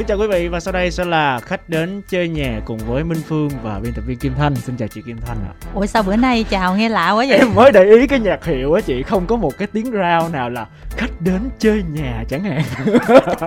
Kính chào quý vị và sau đây sẽ là khách đến chơi nhà cùng với Minh Phương và biên tập viên Kim Thanh. Xin chào chị Kim Thanh ạ. Ủa sao bữa nay chào nghe lạ quá vậy? Em mới để ý cái nhạc hiệu á chị không có một cái tiếng rao nào là khách đến chơi nhà chẳng hạn.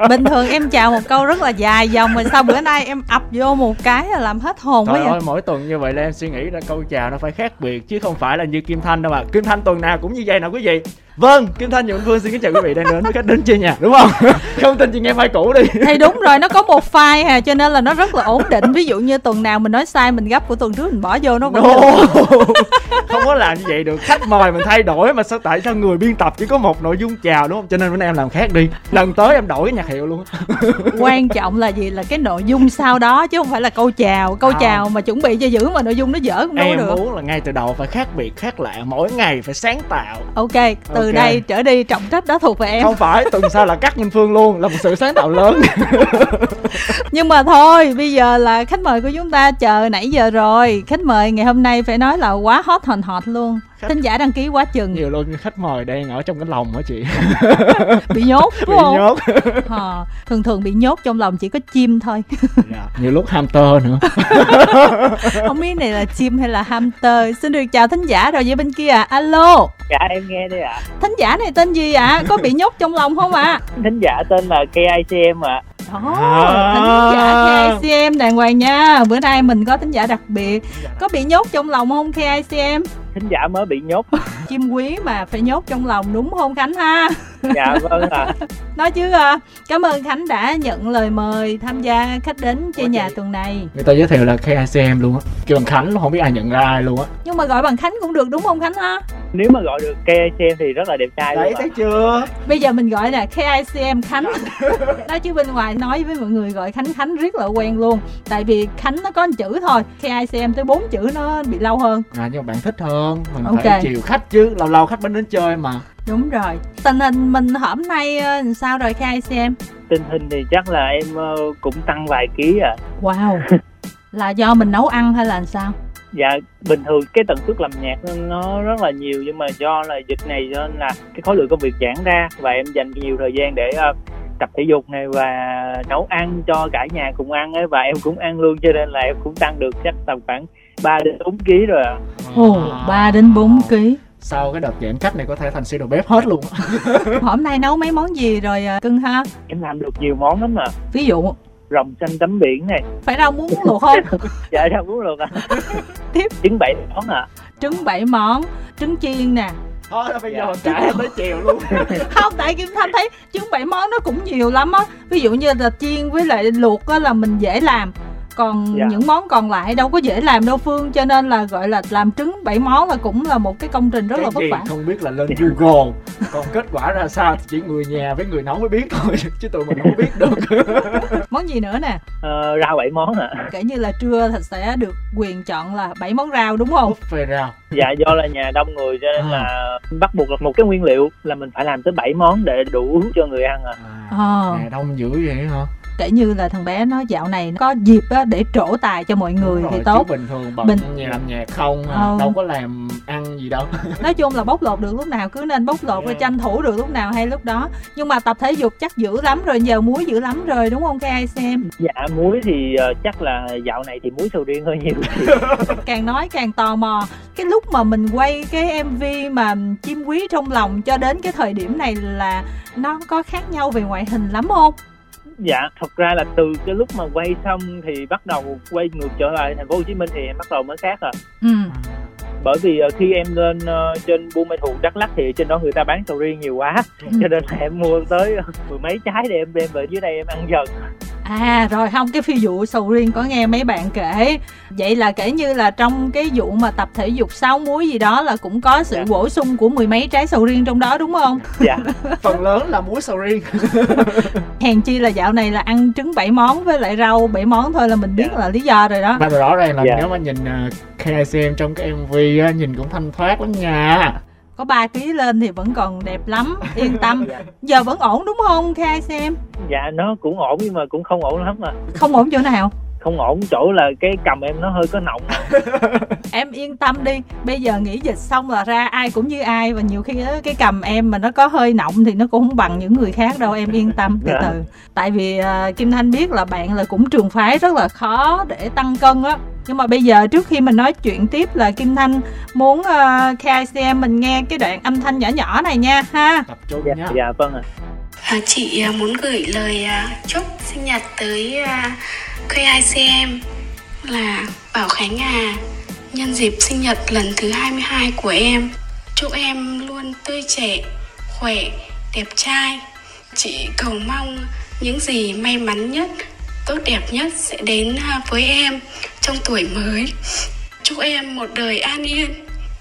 Bình thường em chào một câu rất là dài dòng mà sao bữa nay em ập vô một cái là làm hết hồn Trời quá vậy? ơi mỗi tuần như vậy là em suy nghĩ ra câu chào nó phải khác biệt chứ không phải là như Kim Thanh đâu mà. Kim Thanh tuần nào cũng như vậy nào quý vị. Vâng, Kim Thanh và Minh Phương xin kính chào quý vị đang đến với khách đến chơi nhà đúng không? không tin chị nghe file cũ đi. Thì đúng rồi, nó có một file hà cho nên là nó rất là ổn định. Ví dụ như tuần nào mình nói sai mình gấp của tuần trước mình bỏ vô nó vẫn No. không có làm như vậy được khách mời mình thay đổi mà sao tại sao người biên tập chỉ có một nội dung chào đúng không cho nên bữa nay em làm khác đi lần tới em đổi cái nhạc hiệu luôn. Quan trọng là gì là cái nội dung sau đó chứ không phải là câu chào. Câu Không. chào mà chuẩn bị cho dữ mà nội dung nó dở cũng đâu em được. muốn là ngay từ đầu phải khác biệt khác lạ mỗi ngày phải sáng tạo Ok, từ Ok. đây trở đi trọng trách đó thuộc về em. không phải tuần sau là cắt minh phương luôn là một sự sáng tạo lớn Nhưng mà thôi, bây giờ là khách mời của chúng ta chờ nãy giờ rồi. Khách mời ngày hôm nay phải nói là quá hot hòn hot luôn. Khách- Thính giả đăng ký quá chừng, nhiều luôn khách mời đang ở trong cái lòng hả chị bị nhốt bị đúng không? nhốt Ờ, thường thường bị nhốt trong lòng chỉ có chim thôi. Dạ, nhiều lúc hamster nữa không biết này là chim hay là hamster. Xin được chào thính giả rồi với bên kia à. Alo, Dạ em nghe đây ạ. thính giả này tên gì ạ? Có bị nhốt trong lòng không ạ? Thính giả tên là KICM ạ. Đó, À. thính giả KICM đàng hoàng nha. Bữa nay mình có thính giả đặc biệt. Có bị nhốt trong lòng không KICM? Thính giả mới bị nhốt. Chim quý mà phải nhốt trong lòng đúng không Khánh ha? Dạ vâng ạ. Nói chứ à, cảm ơn Khánh đã nhận lời mời tham gia khách đến chơi nhà tuần này. người ta giới thiệu là KICM luôn á kêu bằng khánh không biết ai nhận ra ai luôn á Nhưng mà gọi bằng Khánh cũng được đúng không Khánh ha? Nếu mà gọi được KICM thì rất là đẹp trai đấy thấy chưa? Bây giờ mình gọi là KICM Khánh. Nói chứ bên ngoài nói với mọi người gọi Khánh Khánh rất là quen luôn. Tại vì Khánh nó có một chữ thôi KICM tới bốn chữ nó bị lâu hơn. À nhưng mà bạn thích hơn mình Ok. phải chiều khách chứ lâu lâu khách mới đến chơi mà. Đúng rồi. Tình hình mình hôm nay ờ, làm sao rồi KICM Tình hình thì chắc là em ờ, cũng tăng vài ký ạ. Wow. Là do mình nấu ăn hay là làm sao? Dạ bình thường cái tần suất làm nhạc nó- rất là nhiều nhưng mà do là dịch này cho nên là cái khối lượng công việc giãn ra và em dành nhiều thời gian để ờ, tập thể dục này và nấu ăn cho cả nhà cùng ăn ấy và em cũng ăn luôn cho nên là em cũng tăng được chắc tầm khoảng 3 đến 4 ký rồi ạ. Ồ, 3 đến 4 kg sau cái đợt giãn cách này có thể thành siêu đầu bếp hết luôn. Hôm nay nấu mấy món gì rồi ờ, cưng ha? Em làm được nhiều món lắm mà. Ví dụ Rồng xanh tấm biển này, phải rau muống luộc không? dạ ra muốn luôn ạ. Tiếp. Trứng bảy món ạ. trứng bảy món trứng chiên nè thôi bây giờ Dạ. trả tới chiều luôn không tại kim thanh thấy trứng bảy món nó cũng nhiều lắm á ví dụ như là chiên với lại luộc á là mình dễ làm còn Dạ. những món còn lại đâu có dễ làm đâu phương cho nên là gọi là làm trứng bảy món là cũng là một cái công trình rất là cái vất gì vả không biết là lên google còn kết quả ra sao thì chỉ người nhà với người nấu mới biết thôi chứ tụi mình không biết được món gì nữa nè Ờ, rau bảy món ạ. kể như là trưa thì sẽ được quyền chọn là bảy món rau đúng không buffet rau Dạ do là nhà đông người cho nên À. là bắt buộc là một cái nguyên liệu là mình phải làm tới 7 món để đủ cho người ăn ạ. à, ờ nhà đông dữ vậy hả kể như là thằng bé nó dạo này có dịp á để trổ tài cho mọi người Đúng thì rồi, tốt chứ bình thường bận Bình- nhà làm nhạc không à, Ờ. đâu có làm ăn gì đâu nói chung là bóc lột được lúc nào cứ nên bóc lột và Yeah. tranh thủ được lúc nào hay lúc đó nhưng mà tập thể dục chắc dữ lắm rồi giờ muối dữ lắm rồi đúng không các ai xem Dạ muối thì ờ, chắc là dạo này thì muối sầu riêng hơi nhiều. càng nói càng tò mò cái lúc mà mình quay cái mv mà chim quý trong lòng cho đến cái thời điểm này là nó có khác nhau về ngoại hình lắm không dạ thật ra là từ cái lúc mà quay xong thì bắt đầu quay ngược trở lại thành phố Hồ Chí Minh thì em bắt đầu mới khác à. ừ Bởi vì ờ, khi em lên ờ, trên Buôn Mê Thuột Đắk Lắk thì trên đó người ta bán sầu riêng nhiều quá cho nên là em mua tới mười mấy trái để em đem về dưới đây em ăn dần. À rồi không cái phi vụ sầu riêng có nghe mấy bạn kể Vậy là kể như là trong cái vụ mà tập thể dục sáu muối gì đó là cũng có sự Dạ. bổ sung của mười mấy trái sầu riêng trong đó đúng không? Dạ. phần lớn là muối sầu riêng Hèn chi là dạo này là ăn trứng bảy món với lại rau bảy món thôi là mình biết Dạ. là lý do rồi đó mà rõ ràng là Dạ. nếu mà nhìn uh, KCM trong cái MV á, nhìn cũng thanh thoát lắm nha Có 3 kg lên thì vẫn còn đẹp lắm Yên tâm. Dạ. Giờ vẫn ổn đúng không khai xem dạ nó cũng ổn nhưng mà cũng không ổn lắm mà Không ổn chỗ nào? Không ổn chỗ là cái cầm em nó hơi có nọng em yên tâm đi bây giờ nghỉ dịch xong là ra ai cũng như ai và nhiều khi cái cầm em mà nó có hơi nọng thì nó cũng không bằng những người khác đâu em yên tâm từ Dạ. từ. Tại vì à, kim thanh biết là bạn là cũng trường phái rất là khó để tăng cân á nhưng mà bây giờ trước khi mình nói chuyện tiếp là kim thanh muốn uh, KICM mình nghe cái đoạn âm thanh nhỏ nhỏ này nha ha tập trung dạ, nha dạ vâng ạ À, chị à, muốn gửi lời chúc sinh nhật tới Q2CM là Bảo Khánh à nhân dịp sinh nhật lần thứ 22 của em. Chúc em luôn tươi trẻ, khỏe, đẹp trai. Chị cầu mong những gì may mắn nhất, tốt đẹp nhất sẽ đến với em trong tuổi mới. Chúc em một đời an yên,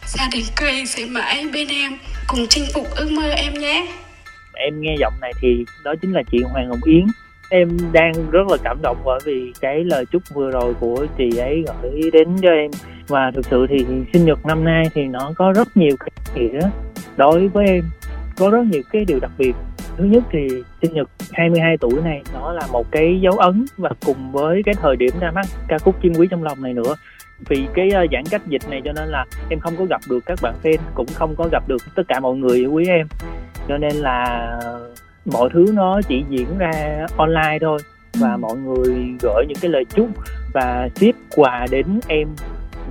gia đình cây sẽ mãi bên em, cùng chinh phục ước mơ em nhé. em nghe giọng này thì đó chính là chị Hoàng Hồng Yến. Em đang rất là cảm động bởi vì cái lời chúc vừa rồi của chị ấy gửi đến cho em. Và thực sự thì sinh nhật năm nay thì nó có rất nhiều cái nghĩa đối với em. Có rất nhiều cái điều đặc biệt thứ nhất thì sinh nhật 22 tuổi này nó là một cái dấu ấn và cùng với cái thời điểm ra mắt ca khúc chim quý trong lòng này nữa. Vì cái ờ, giãn cách dịch này cho nên là em không có gặp được các bạn fan cũng không có gặp được tất cả mọi người quý em. Cho nên là mọi thứ nó chỉ diễn ra online thôi và Ừ. mọi người gửi những cái lời chúc và ship quà đến em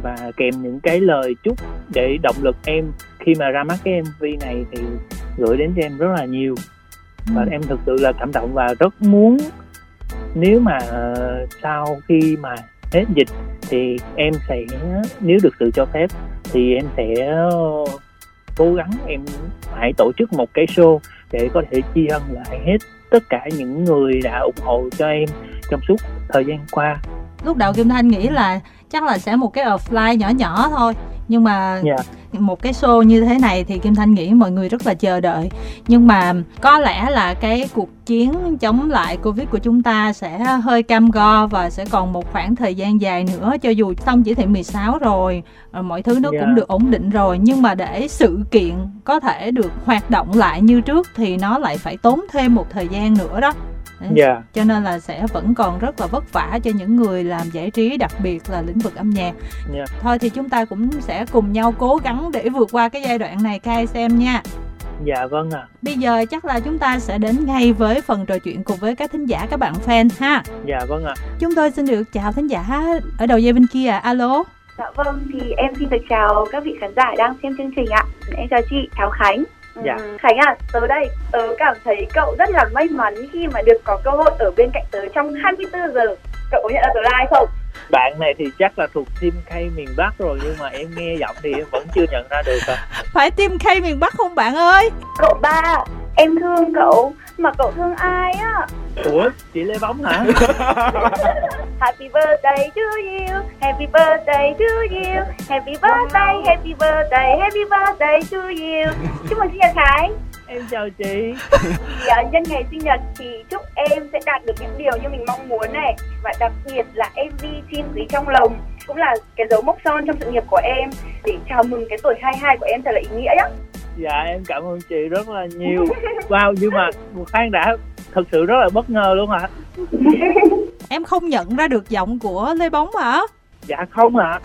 và kèm những cái lời chúc để động lực em khi mà ra mắt cái MV này thì gửi đến cho em rất là nhiều và em thực sự là cảm động và rất muốn nếu mà ờ, sau khi mà hết dịch thì em sẽ nếu được sự cho phép thì em sẽ ờ, cố gắng em hãy tổ chức một cái show để có thể tri ân lại hết tất cả những người đã ủng hộ cho em trong suốt thời gian qua. Lúc đầu kim thanh nghĩ là chắc là sẽ một cái offline nhỏ nhỏ thôi nhưng mà Dạ. một cái show như thế này thì kim thanh nghĩ mọi người rất là chờ đợi nhưng mà có lẽ là cái cuộc chiến chống lại covid của chúng ta sẽ hơi cam go và sẽ còn một khoảng thời gian dài nữa cho dù xong chỉ thị 16 rồi ờ, mọi thứ nó Dạ. cũng được ổn định rồi nhưng mà để sự kiện có thể được hoạt động lại như trước thì nó lại phải tốn thêm một thời gian nữa đó dạ. Cho nên là sẽ vẫn còn rất là vất vả cho những người làm giải trí đặc biệt là lĩnh vực âm nhạc. Dạ. thôi thì chúng ta cũng sẽ cùng nhau cố gắng để vượt qua cái giai đoạn này cai xem nha. Dạ vâng ạ. Bây giờ chắc là chúng ta sẽ đến ngay với phần trò chuyện cùng với các thính giả các bạn fan ha. Dạ vâng ạ. Chúng tôi xin được chào thính giả ở đầu dây bên kia. Alo. Dạ vâng, thì em xin được chào các vị khán giả đang xem chương trình ạ. Em chào chị, chào Khánh. Dạ. Ừm, Khánh à, tớ đây, tớ cảm thấy cậu rất là may mắn khi mà được có cơ hội ở bên cạnh tớ trong 24 giờ. Cậu có nhận ra tớ là ai không? bạn này thì chắc là thuộc team K miền Bắc rồi nhưng mà em nghe giọng thì em vẫn chưa nhận ra được ạ phải tim khay miền bắc không bạn ơi Cậu ba, em thương cậu, mà cậu thương ai á? ủa chị Lê Bóng hả Happy birthday to you, happy birthday to you, happy birthday, happy birthday, happy birthday to you. Chúc mừng sinh nhật Khánh. em chào chị à, nhân ngày sinh nhật thì chúc em sẽ đạt được những điều như mình mong muốn này và đặc biệt là MV chim quý trong lồng cũng là cái dấu mốc son trong sự nghiệp của em để chào mừng cái tuổi 22 của em thật là ý nghĩa nhá dạ em cảm ơn chị rất là nhiều. Wow nhưng mà một khoan đã thật sự rất là bất ngờ luôn ạ. Em không nhận ra được giọng của lê bóng hả dạ không ạ.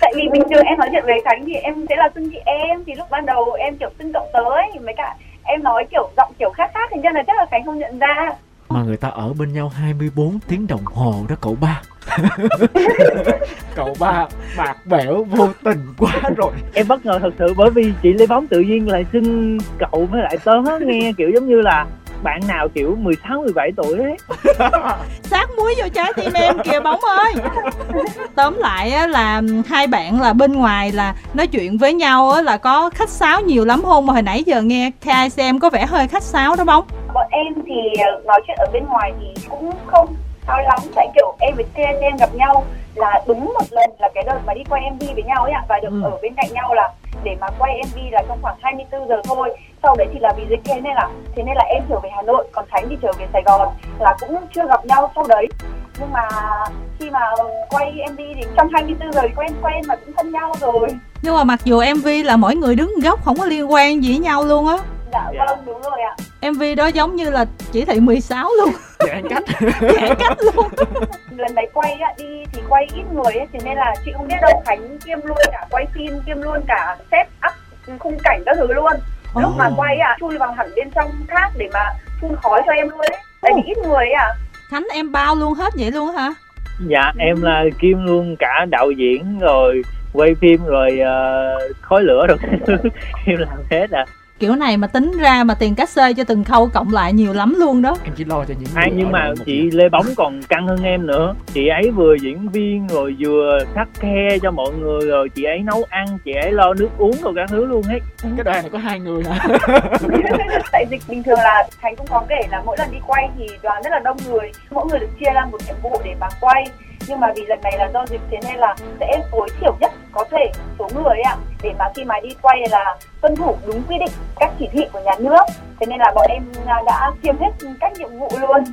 Tại vì bình thường em nói chuyện với Khánh thì em sẽ là xưng chị em thì lúc ban đầu em kiểu xưng cậu tớ ấy mấy cả em nói kiểu giọng kiểu khác khác thì nên là chắc là Khánh không nhận ra. Mà người ta ở bên nhau 24 tiếng đồng hồ đó cậu ba cậu ba bạc bẽo vô tình quá rồi. Em bất ngờ thật sự bởi vì chị Lê Bóng tự nhiên lại xưng cậu với lại tớ nghe kiểu giống như là bạn nào kiểu 16 17 tuổi ấy sát muối vô trái tim em kìa bóng ơi. Tóm lại á, là hai bạn là bên ngoài là nói chuyện với nhau á, là có khách sáo nhiều lắm. Không mà hồi nãy giờ nghe KICM có vẻ hơi khách sáo đó bóng. Bọn em thì ờ, nói chuyện ở bên ngoài thì cũng không sao lắm. Tại kiểu em với TSM gặp nhau là đúng một lần là cái đợt mà đi quay MV với nhau ấy ạ. Và được Ừ. ở bên cạnh nhau là để mà quay MV là trong khoảng 24 giờ thôi. Sau đấy thì là vì dịch thế nên là thế nên là em trở về Hà Nội còn Khánh thì trở về Sài Gòn. Là cũng chưa gặp nhau sau đấy. Nhưng mà khi mà quay MV thì trong 24 giờ thì quen quen mà cũng thân nhau rồi. Nhưng mà mặc dù MV là mỗi người đứng góc không có liên quan gì với nhau luôn á dạ Dạ. vâng đúng rồi ạ. MV đó giống như là chỉ thị 16 luôn. Giãn cách giãn cách luôn. Lần đấy quay á, đi thì quay ít người ấy, thế nên là chị không biết đâu Khánh kiêm luôn cả quay phim kiêm luôn cả set up khung cảnh các thứ luôn. Lúc mà quay à chui vào hẳn bên trong thác để mà phun khói cho em luôn ấy. Tại vì ít người ấy à Khánh em bao luôn hết vậy luôn hả? Dạ em là kim luôn cả đạo diễn rồi quay phim rồi uh, khói lửa rồi. Em làm hết à kiểu này mà tính ra mà tiền cát xê cho từng khâu cộng lại nhiều lắm luôn đó. Em chỉ lo cho những người nhưng mà một chị việc. lê bóng còn căng hơn em nữa. Chị ấy vừa diễn viên rồi vừa khắc khe cho mọi người rồi. Chị ấy nấu ăn chị ấy lo nước uống rồi các thứ luôn hết. Cái đoàn này có hai người hả? Tại dịch bình thường là Khánh cũng có kể là mỗi lần đi quay thì đoàn rất là đông người. Mỗi người được chia ra một nhiệm vụ để mà quay. Nhưng mà vì lần này là do dịch thế nên là sẽ tối thiểu nhất có thể số người ấy ạ. Để mà khi mà đi quay là tuân thủ đúng quy định các chỉ thị của nhà nước. Thế nên là bọn em à, đã kiêm hết các nhiệm vụ luôn.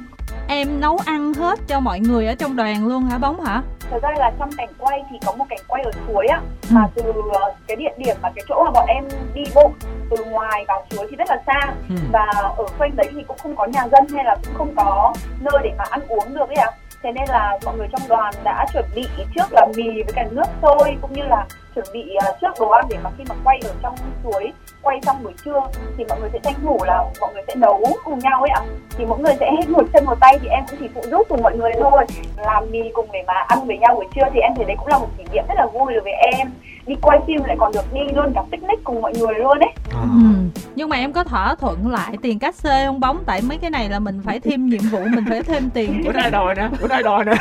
Em nấu ăn hết cho mọi người ở trong đoàn luôn hả bóng hả? Thật ra là trong cảnh quay thì có một cảnh quay ở suối á mà từ ờ, cái địa điểm mà cái chỗ mà bọn em đi bộ từ ngoài vào suối thì rất là xa. Ừ. và ở quanh đấy thì cũng không có nhà dân hay là cũng không có nơi để mà ăn uống được ấy ạ thế nên là mọi người trong đoàn đã chuẩn bị trước là mì với cả nước sôi cũng như là chuẩn bị ờ, trước đồ ăn để mà khi mà quay ở trong suối quay xong buổi trưa thì mọi người sẽ tranh thủ là mọi người sẽ nấu cùng nhau ấy ạ. Thì mỗi người sẽ một chân một tay thì em cũng chỉ phụ giúp cùng mọi người thôi. Làm mì cùng để mà ăn với nhau buổi trưa thì em thấy đấy cũng là một kỷ niệm rất là vui đối với em. Đi quay phim lại còn được đi luôn cả picnic cùng mọi người luôn ấy. Ờ. ừ. nhưng mà em có thỏa thuận lại tiền cát xê không bóng tại mấy cái này là mình phải thêm nhiệm vụ mình phải thêm tiền. Bữa nay đòi nè bữa nay đòi nè.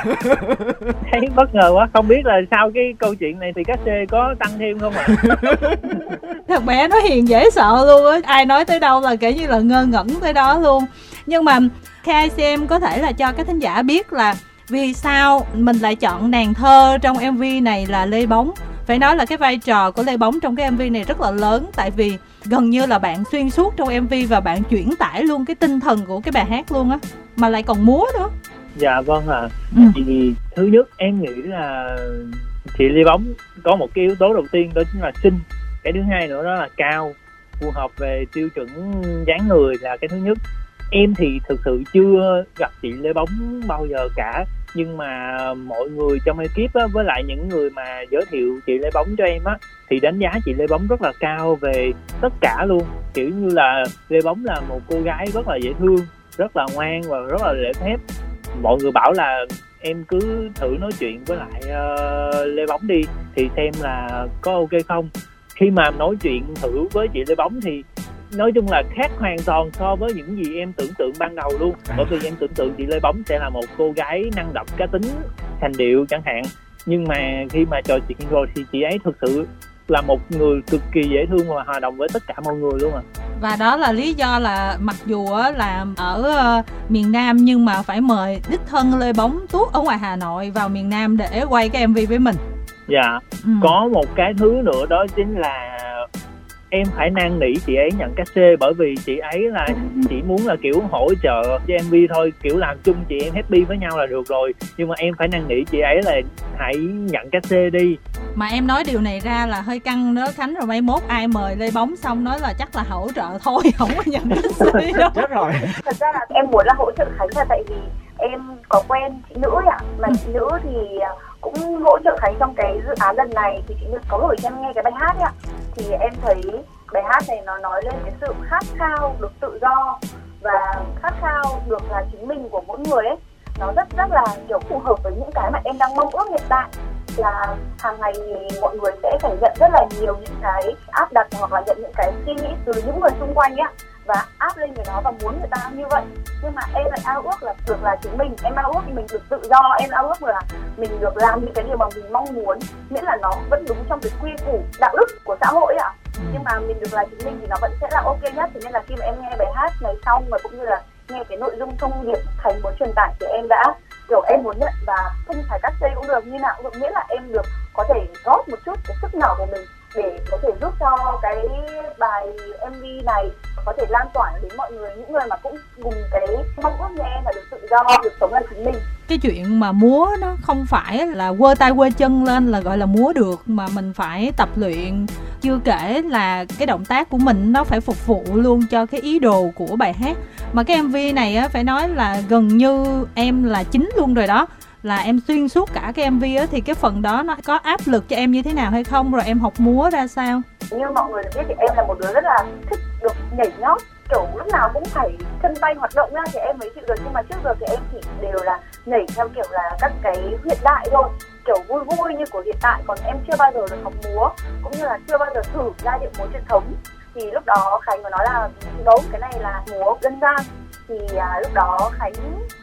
Thấy bất ngờ quá không biết là sau cái câu chuyện này thì các C có tăng thêm không ạ? Thằng bé nó hiền dễ sợ luôn á. Ai nói tới đâu là kiểu như là ngơ ngẩn tới đó luôn. Nhưng mà KICM có thể là cho các thính giả biết là vì sao mình lại chọn nàng thơ trong MV này là Lê Bóng. Phải nói là cái vai trò của Lê Bóng trong cái MV này rất là lớn tại vì gần như là bạn xuyên suốt trong MV và bạn chuyển tải luôn cái tinh thần của cái bài hát luôn á. Mà lại còn múa nữa. Dạ vâng ạ. Ừ. thì thứ nhất em nghĩ là chị Lê Bóng có một cái yếu tố đầu tiên đó chính là xinh cái thứ hai nữa đó là cao phù hợp về tiêu chuẩn dáng người là cái thứ nhất. Em thì thực sự chưa gặp chị Lê Bóng bao giờ cả nhưng mà mọi người trong ekip á, với lại những người mà giới thiệu chị Lê Bóng cho em á thì đánh giá chị Lê Bóng rất là cao về tất cả luôn. Kiểu như là Lê Bóng là một cô gái rất là dễ thương rất là ngoan và rất là lễ phép. Mọi người bảo là em cứ thử nói chuyện với lại ờ, Lê Bóng đi thì xem là có ok không. Khi mà nói chuyện thử với chị Lê Bóng thì nói chung là khác hoàn toàn so với những gì em tưởng tượng ban đầu luôn. À. bởi vì em tưởng tượng chị Lê Bóng sẽ là một cô gái năng động cá tính thành điệu chẳng hạn. Nhưng mà khi mà trò chuyện rồi thì chị ấy thực sự là một người cực kỳ dễ thương và hòa đồng với tất cả mọi người luôn à. Và đó là lý do là mặc dù là ở ờ, miền Nam nhưng mà phải mời đích thân Lê Bóng Tuốt ở ngoài Hà Nội vào miền Nam để quay cái MV với mình. Dạ ừ. có một cái thứ nữa đó chính là em phải năn nỉ chị ấy nhận cách C bởi vì chị ấy là chỉ muốn là kiểu hỗ trợ cho MV thôi kiểu làm chung chị em happy với nhau là được rồi. Nhưng mà em phải năn nỉ chị ấy là hãy nhận cách C đi mà em nói điều này ra là hơi căng đó Khánh rồi mai mốt ai mời Lê Bóng xong nói là chắc là hỗ trợ thôi không có nhận taxi đâu. Chết rồi. Thật ra là em muốn là hỗ trợ Khánh là tại vì em có quen chị nữ ạ. Mà chị nữ thì cũng hỗ trợ Khánh trong cái dự án lần này. Thì chị nữ có gửi cho em nghe cái bài hát ấy ạ. Thì em thấy bài hát này nó nói lên cái sự khát khao được tự do và khát khao được là chính mình của mỗi người ấy. Nó rất rất là kiểu phù hợp với những cái mà em đang mong ước hiện tại là hàng ngày thì mọi người sẽ phải nhận rất là nhiều những cái áp đặt hoặc là nhận những cái suy nghĩ từ những người xung quanh ấy và áp lên người đó và muốn người ta như vậy. Nhưng mà em lại ao ước là được là chính mình em ao ước mình được tự do em ao ước là mình được làm những cái điều mà mình mong muốn miễn là nó vẫn đúng trong cái quy củ đạo đức của xã hội ạ. Nhưng mà mình được là chính mình thì nó vẫn sẽ là ok nhất. Thế nên là khi mà em nghe bài hát này xong và cũng như là nghe cái nội dung thông điệp thành muốn truyền tải thì em đã kiểu em muốn nhận và không phải cắt dây cũng được, như nào cũng được, miễn là em được có thể góp một chút cái sức nhỏ của mình để có thể giúp cho cái bài MV này có thể lan tỏa đến mọi người, những người mà cũng cùng cái mong ước như em là được tự do, được sống là chính mình. Cái chuyện mà múa nó không phải là quơ tay quơ chân lên là gọi là múa được, mà mình phải tập luyện. Chưa kể là cái động tác của mình nó phải phục vụ luôn cho cái ý đồ của bài hát. Mà cái mv này á, phải nói là gần như em là chính luôn rồi đó là em xuyên suốt cả cái mv á, thì cái phần đó nó có áp lực cho em như thế nào hay không? Rồi em học múa ra sao? Như mọi người biết thì em là một đứa rất là thích được nhảy nhót, kiểu lúc nào cũng phải chân tay hoạt động ra thì em mới chịu được. Nhưng mà trước giờ thì em chỉ đều là nhảy theo kiểu là các cái hiện đại thôi, kiểu vui vui như của hiện tại. Còn em chưa bao giờ được học múa, cũng như là chưa bao giờ thử giai điệu múa truyền thống. Thì lúc đó khánh có nói là đấu cái này là múa dân gian thì à, lúc đó khánh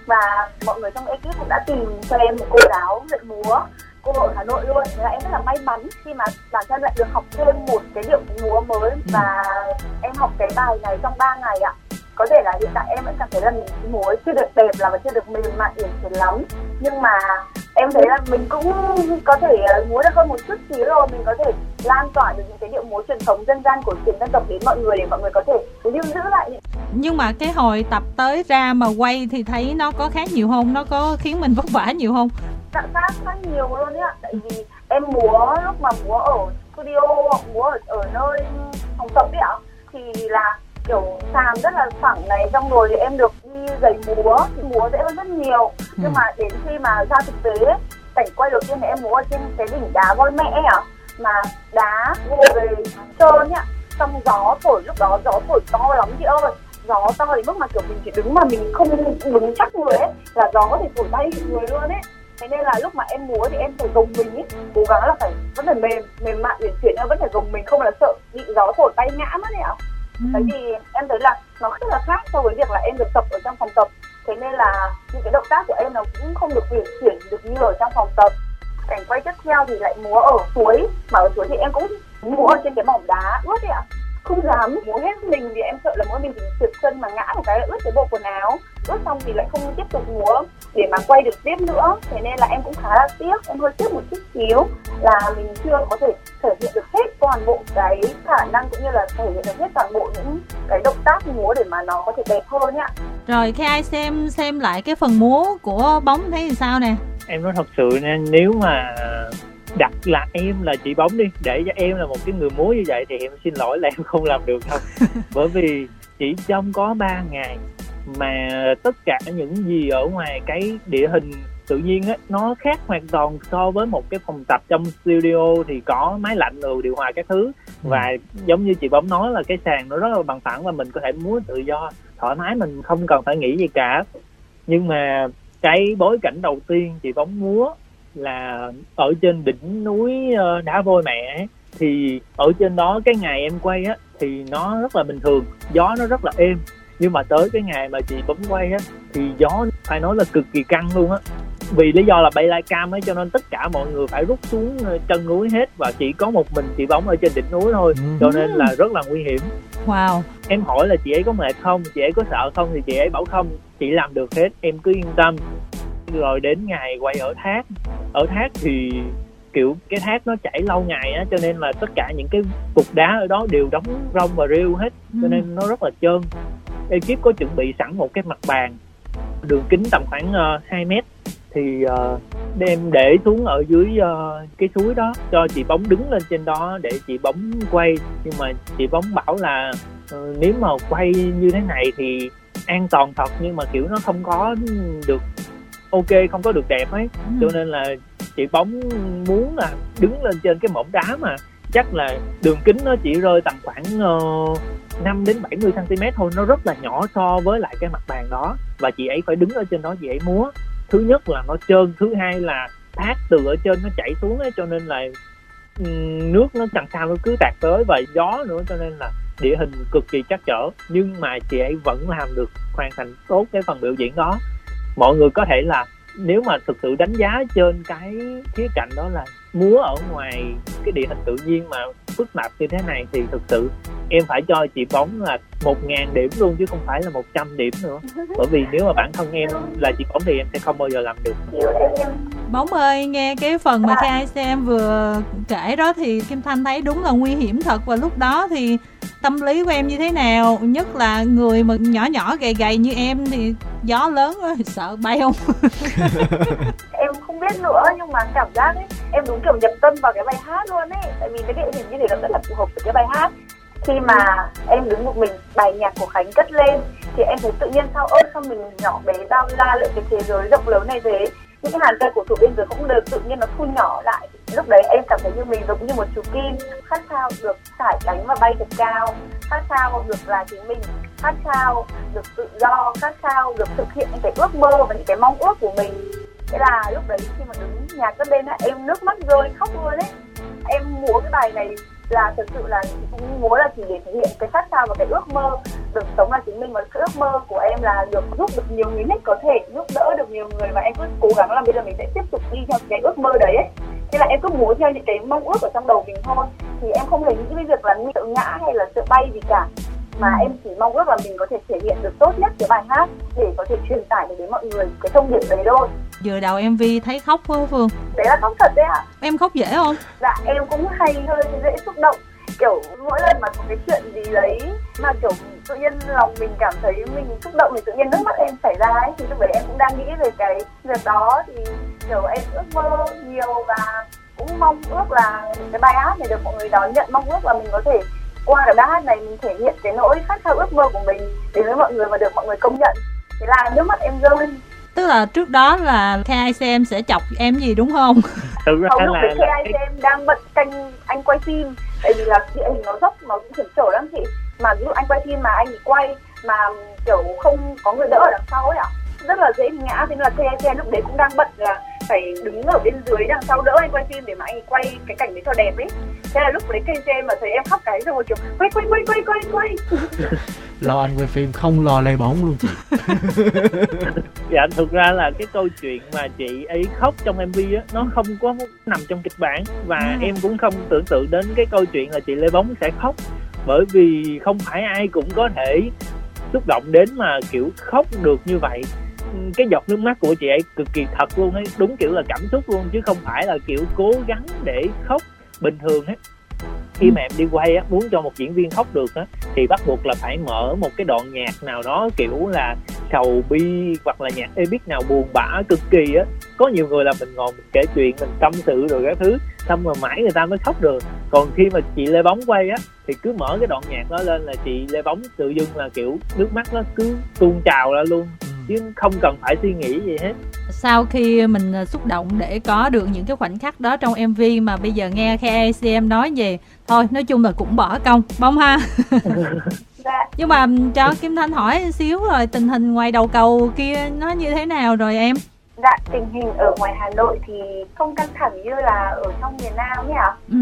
và mọi người trong ekip cũng đã tìm cho em một cô giáo dạy múa cô ở Hà Nội luôn. Thế là em rất là may mắn khi mà bản thân lại được học thêm một cái điệu múa mới. Và em học cái bài này trong 3 ngày ạ có thể là hiện tại em vẫn cảm thấy là mình múa chưa được đẹp là và chưa được mềm mại uyển chuyển lắm. Nhưng mà em thấy là mình cũng có thể ờ, múa được hơn một chút xíu rồi. Mình có thể lan tỏa được những cái điệu múa truyền thống dân gian cổ truyền dân tộc đến mọi người để mọi người có thể lưu giữ lại những nhưng mà cái hồi tập tới ra mà quay thì thấy nó có khác nhiều không? Nó có khiến mình vất vả nhiều không? Dạ khác khác nhiều luôn ạ. Tại vì em múa lúc mà múa ở studio múa ở, ở nơi phòng tập ấy ạ. Thì là kiểu sàn rất là phẳng này xong rồi thì em được đi giày múa thì múa dễ hơn rất nhiều. Nhưng mà đến khi mà ra thực tế cảnh quay đầu tiên thì em múa ở trên cái đỉnh đá voi mẹ ạ mà đá vô về trơn ạ xong gió thổi lúc đó gió thổi to lắm chị ơi. Gió to đến mức mà kiểu mình chỉ đứng mà mình không đứng chắc người ấy là gió có thể thổi bay người luôn ấy. Thế nên là lúc mà em múa thì em phải gồng mình ấy cố gắng là phải vẫn phải mềm mềm mại uyển chuyển vẫn phải gồng mình không là sợ bị gió thổi bay ngã mất ấy ạ bởi vì em thấy là nó rất là khác so với việc là em được tập ở trong phòng tập. Thế nên là những cái động tác của em nó cũng không được uyển chuyển được như ở trong phòng tập. Cảnh quay tiếp theo thì lại múa ở suối. Mà ở suối thì em cũng múa ở trên cái mỏng đá. Ướt ấy ạ. Không dám múa hết mình vì em sợ là mỗi mình trượt chân mà ngã một cái là ướt cái bộ quần áo. Ướt xong thì lại không tiếp tục múa để mà quay được tiếp nữa. Thế nên là em cũng khá là tiếc em hơi tiếc một chút xíu là mình chưa có thể thể hiện được hết toàn bộ cái khả năng cũng như là thể hiện được hết toàn bộ những cái động tác múa để mà nó có thể đẹp hơn nhá. Rồi khi ai xem xem lại cái phần múa của bóng thấy thì sao nè? Em nói thật sự nha nếu mà đặt là em là chị bóng đi để cho em là một cái người múa như vậy thì em xin lỗi là em không làm được đâu. Bởi vì chỉ trong có 3 ngày mà tất cả những gì ở ngoài cái địa hình tự nhiên á nó khác hoàn toàn so với một cái phòng tập trong studio thì có máy lạnh rồi điều hòa các thứ. Và giống như chị bóng nói là cái sàn nó rất là bằng phẳng và mình có thể múa tự do thoải mái mình không cần phải nghĩ gì cả. Nhưng mà cái bối cảnh đầu tiên chị bóng múa là ở trên đỉnh núi ờ, đá vôi mẹ thì ở trên đó cái ngày em quay á thì nó rất là bình thường gió nó rất là êm nhưng mà tới cái ngày mà chị bấm quay á thì gió phải nói là cực kỳ căng luôn á. Vì lý do là bay lai cam ấy cho nên tất cả mọi người phải rút xuống ờ, chân núi hết và chỉ có một mình chị bóng ở trên đỉnh núi thôi. Ừ. cho nên là rất là nguy hiểm. Wow. Em hỏi là chị ấy có mệt không chị ấy có sợ không thì chị ấy bảo không chị làm được hết em cứ yên tâm. Rồi đến ngày quay ở thác ở thác thì kiểu cái thác nó chảy lâu ngày á cho nên là tất cả những cái cục đá ở đó đều đóng rong và rêu hết cho nên nó rất là trơn ekip có chuẩn bị sẵn một cái mặt bàn đường kính tầm khoảng uh, 2 mét. Thì uh, đem để xuống ở dưới uh, cái suối đó cho chị bóng đứng lên trên đó để chị bóng quay. Nhưng mà chị bóng bảo là ờ, nếu mà quay như thế này thì an toàn thật nhưng mà kiểu nó không có được ok không có được đẹp ấy. Cho nên là chị bóng muốn là đứng lên trên cái mỏm đá mà chắc là đường kính nó chỉ rơi tầm khoảng ờ, uh, 5 đến 70 cm thôi nó rất là nhỏ so với lại cái mặt bàn đó. Và chị ấy phải đứng ở trên đó chị ấy múa. Thứ nhất là nó trơn thứ hai là thác từ ở trên nó chảy xuống ấy cho nên là nước nó chẳng sao nó cứ tạt tới và gió nữa cho nên là địa hình cực kỳ chắc trở. Nhưng mà chị ấy vẫn làm được hoàn thành tốt cái phần biểu diễn đó. Mọi người có thể là nếu mà thực sự đánh giá trên cái khía cạnh đó là múa ở ngoài cái địa hình tự nhiên mà phức tạp như thế này thì thực sự em phải cho chị bóng là một ngàn điểm luôn chứ không phải là 100 điểm nữa. Bởi vì nếu mà bản thân em là chị bóng thì em sẽ không bao giờ làm được. Bóng ơi nghe cái phần mà KICM vừa kể đó thì kim thanh thấy đúng là nguy hiểm thật. Và lúc đó thì tâm lý của em như thế nào? Nhất là người mà nhỏ nhỏ gầy gầy như em thì gió lớn á sợ bay không? Em không biết nữa, nhưng mà cảm giác ấy, em đúng kiểu nhập tâm vào cái bài hát luôn ấy. Tại vì cái địa hình như thế nó rất là phù hợp với cái bài hát. Khi mà em đứng một mình, bài nhạc của khánh cất lên, thì em thấy tự nhiên sao ơi sao mình nhỏ bé bao la lại cái thế giới rộng lớn này thế. Những cái hàng cây của thủ bên dưới cũng được tự nhiên nó thu nhỏ lại lúc đấy em cảm thấy như mình giống như một chú kim. Khát khao được sải cánh và bay thật cao. Khát khao được là chính mình. Khát khao được tự do. Khát khao được thực hiện những cái ước mơ và những cái mong ước của mình. Thế là lúc đấy khi mà đứng nhà cất lên á, em nước mắt rơi khóc luôn ấy. Em múa cái bài này là thực sự là cũng muốn là chỉ để thể hiện cái khát khao và cái ước mơ được sống là chính mình và cái ước mơ của em là được giúp được nhiều người nhất có thể, giúp đỡ được nhiều người. Và em cứ cố gắng là bây giờ mình sẽ tiếp tục đi theo cái ước mơ đấy ấy. Thế là em cứ muốn theo những cái mong ước ở trong đầu mình thôi. Thì em không hề nghĩ cái việc là tự ngã hay là tự bay gì cả. Mà em chỉ mong ước là mình có thể thể hiện được tốt nhất cái bài hát để có thể truyền tải được đến mọi người cái thông điệp đấy thôi vừa đầu mv thấy khóc quá phương. Đấy là khóc thật đấy ạ. Em khóc dễ không? Dạ em cũng hay hơi dễ xúc động. Kiểu mỗi lần mà có cái chuyện gì đấy mà kiểu tự nhiên lòng mình cảm thấy mình xúc động thì tự nhiên nước mắt em chảy ra ấy. Thì lúc đấy em cũng đang nghĩ về cái việc đó. Thì kiểu em ước mơ nhiều và cũng mong ước là cái bài hát này được mọi người đón nhận. Mong ước là mình có thể qua cái bài hát này mình thể hiện cái nỗi khát khao ước mơ của mình đến với mọi người và được mọi người công nhận. Thế là nước mắt em rơi tức là trước đó là KICM sẽ chọc em gì đúng không? Thực ra không lúc là, là khi em đang bận canh anh quay phim. Tại vì là địa hình nó dốc nó cũng hiểm trở lắm chị. Mà ví dụ anh quay phim mà anh ấy quay mà kiểu không có người đỡ ở đằng sau ấy ạ. Rất là dễ ngã thế nên là KICM lúc đấy cũng đang bận là phải đứng ở bên dưới đằng sau đỡ anh quay phim để mà anh ấy quay cái cảnh đấy cho đẹp ấy. Thế là lúc đấy KICM mà thấy em khóc cái rồi kiểu quay quay quay quay quay quay lo anh quay phim không lo lay bóng luôn. Chị dạ thực ra là cái câu chuyện mà chị ấy khóc trong mv á nó không có nằm trong kịch bản. Và À. em cũng không tưởng tượng đến cái câu chuyện là chị lê bóng sẽ khóc. Bởi vì không phải ai cũng có thể xúc động đến mà kiểu khóc được như vậy. Cái giọt nước mắt của chị ấy cực kỳ thật luôn ấy đúng kiểu là cảm xúc luôn chứ không phải là kiểu cố gắng để khóc bình thường ấy khi mà em đi quay á muốn cho một diễn viên khóc được á thì bắt buộc là phải mở một cái đoạn nhạc nào đó kiểu là sầu bi hoặc là nhạc epic nào buồn bã cực kỳ á. Có nhiều người là mình ngồi mình kể chuyện mình tâm sự rồi các thứ xong rồi mãi người ta mới khóc được. Còn khi mà chị lê bóng quay á thì cứ mở cái đoạn nhạc đó lên là chị lê bóng tự dưng là kiểu nước mắt nó cứ tuôn trào ra luôn chứ không cần phải suy nghĩ gì hết sau khi mình à, xúc động để có được những cái khoảnh khắc đó trong mv mà bây giờ nghe KICM nói về thôi nói chung là cũng bỏ công bông ha. Nhưng mà cho kim thanh hỏi xíu rồi tình hình ngoài đầu cầu kia nó như thế nào rồi em dạ tình hình ở ngoài Hà Nội thì không căng thẳng như là ở trong miền Nam nhỉ? Ạ ừ.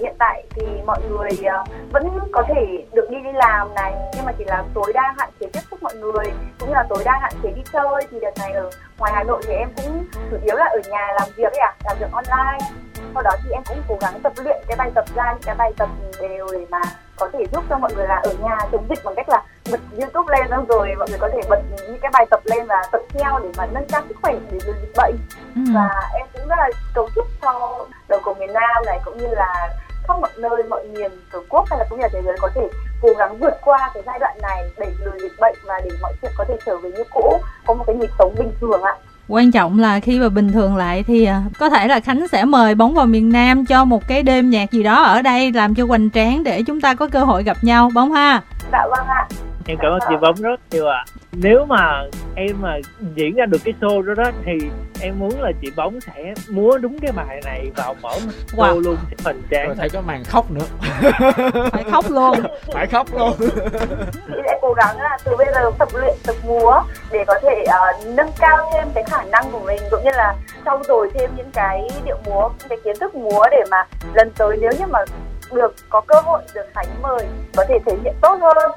Hiện tại thì mọi người ờ, vẫn có thể được đi đi làm này nhưng mà chỉ là tối đa hạn chế tiếp xúc mọi người cũng như là tối đa hạn chế đi chơi. Thì đợt này ở ngoài Hà Nội thì em cũng chủ yếu là ở nhà làm việc ấy ạ làm việc online. Sau đó thì em cũng cố gắng tập luyện cái bài tập ra những cái bài tập đều để mà có thể giúp cho mọi người là ở nhà chống dịch bằng YouTube lên xong rồi mọi người có thể bật những cái bài tập lên và tập theo để mà nâng cao sức khỏe để lùi dịch bệnh. Ừ. Và em cũng rất là cầu chúc cho đầu cầu miền Nam này cũng như là khắp mọi nơi mọi miền tổ quốc hay là cũng như là thế giới có thể cố gắng vượt qua cái giai đoạn này đẩy lùi dịch bệnh và để mọi chuyện có thể trở về như cũ có một cái nhịp sống bình thường ạ. Quan trọng là khi mà bình thường lại thì à, có thể là khánh sẽ mời bóng vào miền nam cho một cái đêm nhạc gì đó ở đây làm cho hoành tráng để chúng ta có cơ hội gặp nhau. Bóng ha. Dạ vâng ạ em cảm ơn chị bóng rất nhiều ạ. Nếu mà em mà diễn ra được cái show đó đó thì em muốn là chị bóng sẽ múa đúng cái bài này vào mở show Wow. luôn sẽ hoành rồi thấy có màn khóc nữa. Phải khóc luôn. Phải khóc luôn. Sẽ cố gắng là từ bây giờ tập luyện tập múa để có thể ờ, nâng cao thêm cái khả năng của mình cũng như là trau dồi thêm những cái điệu múa những cái kiến thức múa để mà lần tới nếu như mà được có cơ hội được khánh mời có thể thể hiện tốt hơn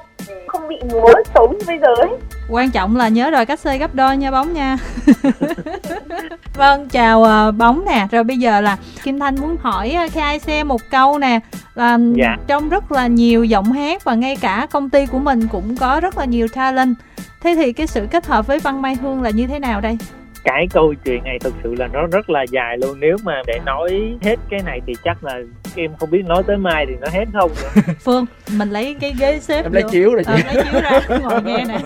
không bị múa xấu như bây giờ ấy. Quan trọng là nhớ rồi cách xê gấp đôi nha bóng nha. Vâng chào ờ, bóng nè. Rồi bây giờ là kim thanh muốn hỏi ờ, KIC một câu nè. Là Dạ. trong rất là nhiều giọng hát và ngay cả công ty của mình cũng có rất là nhiều talent. Thế thì cái sự kết hợp với văn mai hương là như thế nào đây cái câu chuyện này thực sự là nó rất là dài luôn nếu mà để nói hết cái này thì chắc là em không biết nói tới mai thì nó hết không nữa. phương mình lấy cái ghế xếp em lấy vô. chiếu rồi chị Ờ, lấy chiếu ra ngồi nghe nè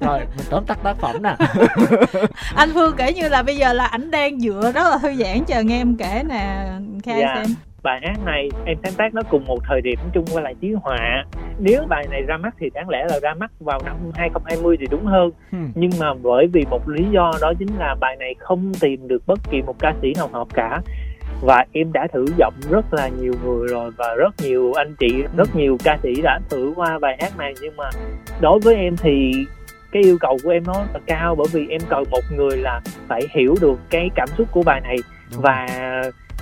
rồi mình tóm tắt tác phẩm nè anh phương kể như là bây giờ là ảnh đang dựa rất là thư giãn chờ nghe em kể nè khai Dạ. xem bài hát này em sáng tác nó cùng một thời điểm chung với lại Chí Họa nếu bài này ra mắt thì đáng lẽ là ra mắt vào năm 2020 thì đúng hơn. Ừ. nhưng mà bởi vì một lý do đó chính là bài này không tìm được bất kỳ một ca sĩ nào hợp cả. Và em đã thử giọng rất là nhiều người rồi và rất nhiều anh chị rất nhiều ca sĩ đã thử qua bài hát này. Nhưng mà đối với em thì cái yêu cầu của em nó là cao bởi vì em cần một người là phải hiểu được cái cảm xúc của bài này. Và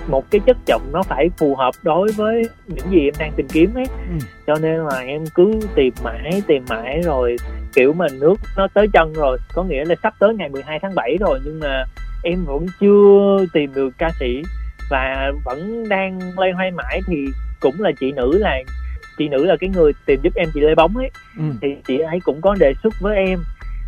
một cái chất giọng nó phải phù hợp đối với những gì em đang tìm kiếm ấy. Ừ. cho nên là em cứ tìm mãi tìm mãi rồi kiểu mà nước nó tới chân rồi. Có nghĩa là sắp tới ngày 12 tháng 7 rồi nhưng mà em vẫn chưa tìm được ca sĩ. Và vẫn đang loay hoay mãi thì cũng là chị nữ là chị nữ là cái người tìm giúp em chị lê bóng ấy. Ừ. thì chị ấy cũng có đề xuất với em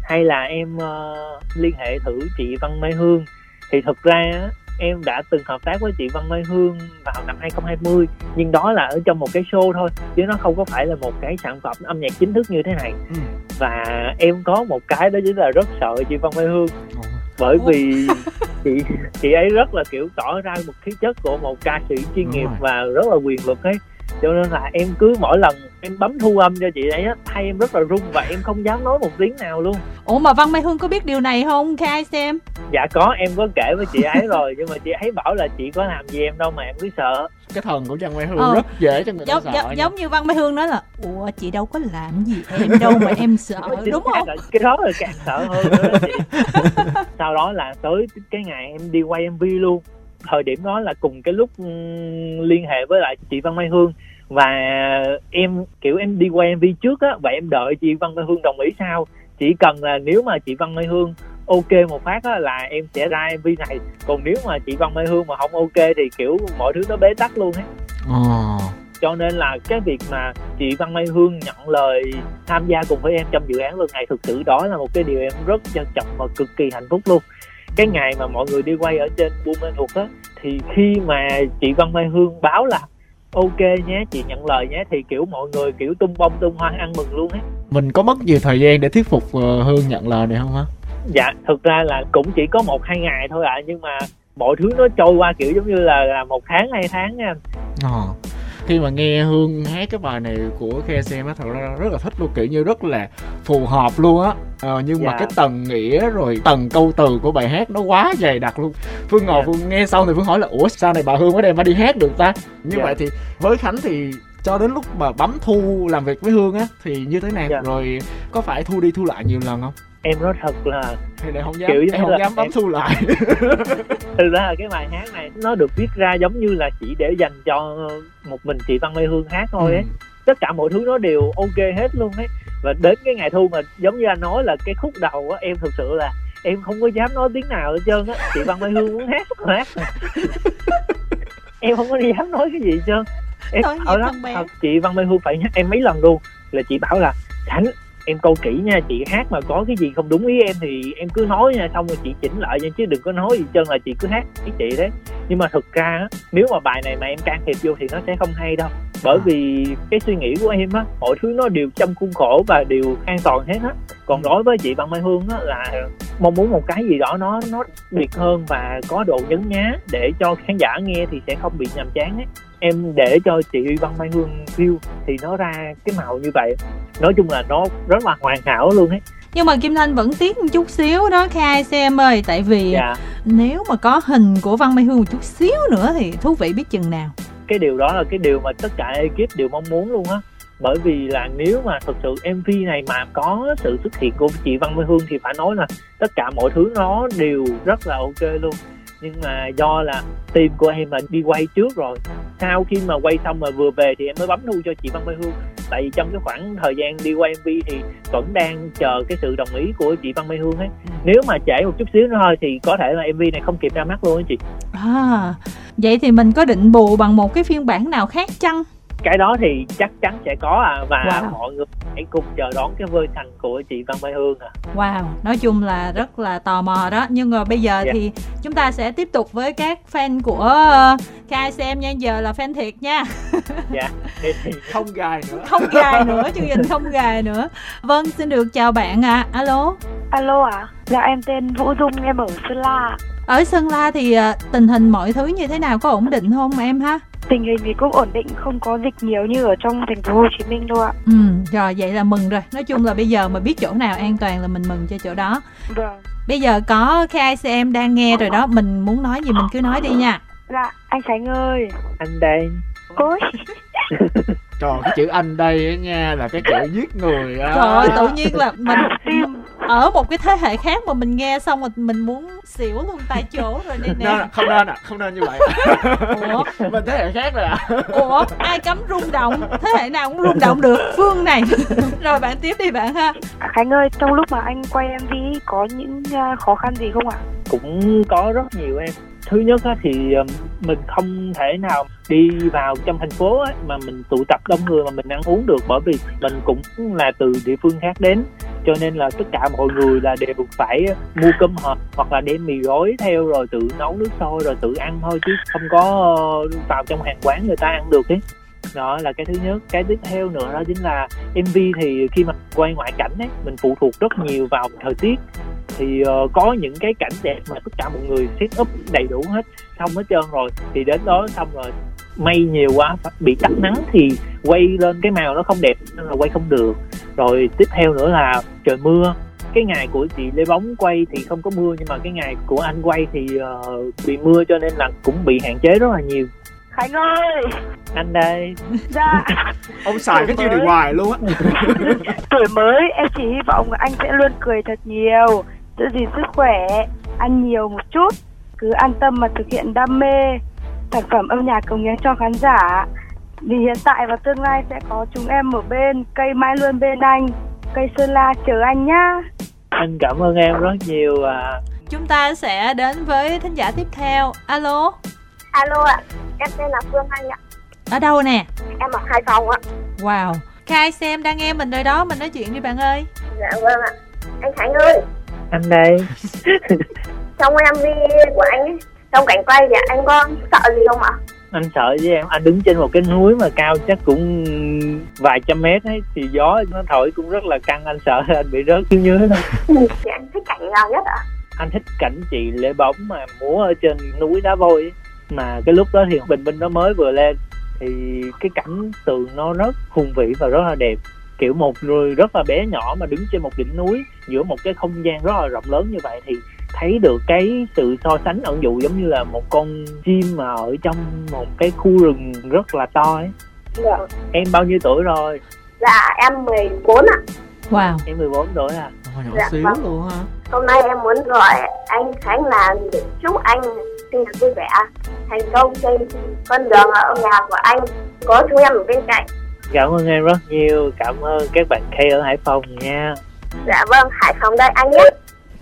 hay là em ờ, liên hệ thử chị Văn Mai Hương. Thì thực ra á, em đã từng hợp tác với chị Văn Mai Hương vào năm 2020 nhưng đó là ở trong một cái show thôi chứ nó không có phải là một cái sản phẩm âm nhạc chính thức như thế này Ừ. và em có một cái đó chính là rất sợ chị Văn Mai Hương bởi vì chị chị ấy rất là kiểu tỏ ra một khí chất của một ca sĩ chuyên Đúng nghiệp rồi. và rất là quyền lực ấy cho nên là em cứ mỗi lần em bấm thu âm cho chị ấy á thay em rất là run và em không dám nói một tiếng nào luôn. Ủa mà văn mai hương có biết điều này không khai xem? Dạ có em có kể với chị ấy rồi nhưng mà chị ấy bảo là chị có làm gì em đâu mà em cứ sợ. Cái thần của Trang Mai Hương Ờ. rất dễ cho người ta giống, sợ giống, nha. giống như văn mai hương nói là ủa chị đâu có làm gì em đâu mà em sợ đúng không? là cái đó là càng sợ hơn nữa. Đó chị sau đó là tới cái ngày em đi quay mv luôn thời điểm đó là cùng cái lúc ừm, liên hệ với lại chị Văn Mai Hương. Và em kiểu em đi quay mv trước á và em đợi chị Văn Mai Hương đồng ý sau. Chỉ cần là nếu mà chị Văn Mai Hương ok một phát á là em sẽ ra mv này. Còn nếu mà chị Văn Mai Hương mà không ok thì kiểu mọi thứ nó bế tắc luôn hết Ồ. cho nên là cái việc mà chị Văn Mai Hương nhận lời tham gia cùng với em trong dự án lần này thực sự đó là một cái điều em rất trân trọng và cực kỳ hạnh phúc luôn cái ngày mà mọi người đi quay ở trên Buôn Mê Thuột á thì khi mà chị Văn Mai Hương báo là ok nhé chị nhận lời nhé thì kiểu mọi người kiểu tung bông tung hoa ăn mừng luôn á. Mình có mất nhiều thời gian để thuyết phục ờ, Hương nhận lời này không hả? Dạ thực ra là cũng chỉ có một hai ngày thôi ạ nhưng mà mọi thứ nó trôi qua kiểu giống như là là một tháng hai tháng nha. Ờ. khi mà nghe Hương hát cái bài này của KSM á thật ra rất là thích luôn kiểu như rất là phù hợp luôn á ờ, nhưng mà Dạ. cái tầng nghĩa rồi tầng câu từ của bài hát nó quá dày đặc luôn Phương ngồi Dạ. Phương nghe xong thì Phương hỏi là ủa sao này bà Hương mới đem bà đi hát được ta như Dạ. vậy thì với Khánh thì cho đến lúc mà bấm thu làm việc với Hương á thì như thế nào Dạ. rồi có phải thu đi thu lại nhiều lần không em nói thật là thì này không dám Kiểu như em không là dám bấm em- thu lại. Thực ra là cái bài hát này nó được viết ra giống như là chỉ để dành cho một mình chị Văn Mai Hương hát thôi ấy. Ừ. tất cả mọi thứ nó đều ok hết luôn ấy. Và đến cái ngày thu mà giống như anh nói là cái khúc đầu á em thực sự là em không có dám nói tiếng nào hết trơn á. Chị Văn Mai Hương muốn hát hát. Em không có dám nói cái gì hết trơn. Em sợ lắm thật chị Văn Mai Hương phải nhắc em mấy lần luôn. Là chị bảo là Khánh em câu kỹ nha chị hát mà có cái gì không đúng ý em thì em cứ nói nha xong rồi chị chỉnh lại nha chứ đừng có nói gì chân là chị cứ hát ý chị đấy. Nhưng mà thực ra á, nếu mà bài này mà em can thiệp vô thì nó sẽ không hay đâu. Bởi vì cái suy nghĩ của em á mọi thứ nó đều trong khuôn khổ và đều an toàn hết á. Còn đối với chị Văn Mai Hương á là mong muốn một cái gì đó nó nó đặc biệt hơn và có độ nhấn nhá để cho khán giả nghe thì sẽ không bị nhàm chán ấy em để cho chị Văn Mai Hương view thì nó ra cái màu như vậy. Nói chung là nó rất là hoàn hảo luôn ấy. Nhưng mà kim thanh vẫn tiếc một chút xíu đó khai xem ơi. Tại vì dạ. nếu mà có hình của văn mai hương một chút xíu nữa thì thú vị biết chừng nào. Cái điều đó là cái điều mà tất cả ekip đều mong muốn luôn á. Bởi vì là nếu mà thực sự MV này mà có sự xuất hiện của chị Văn Mai Hương thì phải nói là tất cả mọi thứ nó đều rất là ok luôn. Nhưng mà do là team của em là đi quay trước rồi sau khi mà quay xong mà vừa về thì em mới bấm thu cho chị Văn Mai Hương. Tại vì trong cái khoảng thời gian đi quay MV thì vẫn đang chờ cái sự đồng ý của chị Văn Mai Hương ấy nếu mà trễ một chút xíu nữa thôi thì có thể là MV này không kịp ra mắt luôn á chị. À vậy thì mình có định bù bằng một cái phiên bản nào khác chăng cái đó thì chắc chắn sẽ có à và Wow. mọi người hãy cùng chờ đón cái version của chị Văn Mai Hương à Wow, nói chung là rất là tò mò đó Nhưng mà bây giờ Dạ. thì chúng ta sẽ tiếp tục với các fan của uh, KSM nha Giờ là fan thiệt nha dạ thì không gài nữa Không gài nữa, chương trình không gài nữa Vâng, xin được chào bạn ạ à. Alo Alo ạ, dạ em tên Vũ Dung, em ở Sơn La. Ở Sơn La thì ờ, tình hình mọi thứ như thế nào? Có ổn định không em ha? Tình hình thì cũng ổn định, không có dịch nhiều như ở trong thành phố Hồ Chí Minh đâu ạ. Ừ, rồi vậy là mừng rồi Nói chung là bây giờ mà biết chỗ nào an toàn là mình mừng cho chỗ đó Vâng. Bây giờ có KSM đang nghe rồi đó Mình muốn nói gì mình cứ nói đi nha Dạ, anh Khánh ơi. anh đây Ôi, còn cái chữ anh đây á nha là cái chữ giết người á. Trời ơi, tự nhiên là mình ở một cái thế hệ khác mà mình nghe xong rồi mình muốn xỉu luôn tại chỗ rồi đây nên nè không nên à không nên như vậy. Ủa, mình thế hệ khác rồi à ủa ai cấm rung động? Thế hệ nào cũng rung động được. Phương này. Rồi bạn tiếp đi bạn ha. À, Khánh ơi, trong lúc mà anh quay MV có những à, khó khăn gì không ạ? cũng có rất nhiều em thứ nhất á, thì ờ, mình không thể nào đi vào trong thành phố á, mà mình tụ tập đông người mà mình ăn uống được bởi vì mình cũng là từ địa phương khác đến. Cho nên là tất cả mọi người là đều phải mua cơm hộp hoặc là đem mì gói theo rồi tự nấu nước sôi rồi tự ăn thôi chứ không có ờ, vào trong hàng quán người ta ăn được ấy. Đó là cái thứ nhất. Cái tiếp theo nữa đó chính là mv thì khi mà quay ngoại cảnh ấy mình phụ thuộc rất nhiều vào thời tiết thì ờ, có những cái cảnh đẹp mà tất cả mọi người set up đầy đủ hết xong hết trơn rồi. Thì đến đó xong rồi mây nhiều quá bị tắt nắng thì quay lên cái màu nó không đẹp nên là quay không được. Rồi tiếp theo nữa là trời mưa. Cái ngày của chị Lê Bóng quay thì không có mưa nhưng mà cái ngày của anh quay thì ờ, bị mưa cho nên là cũng bị hạn chế rất là nhiều. Khánh ơi, anh đây. Dạ, ông xài cái chiêu này hoài luôn á. Tuổi mới em chỉ hy vọng anh sẽ luôn cười thật nhiều, giữ gìn sức khỏe, ăn nhiều một chút, cứ an tâm mà thực hiện đam mê, sản phẩm âm nhạc cống hiến cho khán giả. Vì hiện tại và tương lai sẽ có chúng em ở bên, cây mãi luôn bên anh, cây Sơn La chờ anh nhá. anh cảm ơn em rất nhiều à, chúng ta sẽ đến với thính giả tiếp theo. Alo. Alo ạ em tên là phương anh ạ. Ở đâu nè? Em ở hải phòng ạ. Wow. KSM đang nghe mình rồi đó mình nói chuyện đi bạn ơi. Dạ vâng ạ. Anh khánh ơi anh đây. Trong mv của anh ấy. Trong cảnh quay thì anh có sợ gì không ạ? Anh sợ với em? Anh đứng trên một cái núi mà cao chắc cũng vài trăm mét ấy thì gió nó thổi cũng rất là căng anh sợ anh bị rớt xuống dưới thôi thì anh thích cảnh nào nhất ạ? Anh thích cảnh chị lê bóng mà múa ở trên núi đá vôi ấy. mà cái lúc đó thì bình minh nó mới vừa lên thì cái cảnh tượng nó rất hùng vĩ và rất là đẹp kiểu một người rất là bé nhỏ mà đứng trên một đỉnh núi giữa một cái không gian rất là rộng lớn như vậy thì thấy được cái sự so sánh ẩn dụ giống như là một con chim mà ở trong một cái khu rừng rất là to ấy. Dạ. Em bao nhiêu tuổi rồi? Dạ em 14 ạ. Wow. Em 14 tuổi à? Ôi, nhỏ Dạ, xíu vâng. luôn ha. Hôm nay em muốn gọi anh khánh là để chúc anh sinh nhật vui vẻ. Thành công trên con đường ở âm nhạc của anh có chúng em ở bên cạnh cảm ơn em rất nhiều cảm ơn các bạn K ở Hải Phòng nha dạ vâng hải phòng đây anh nhé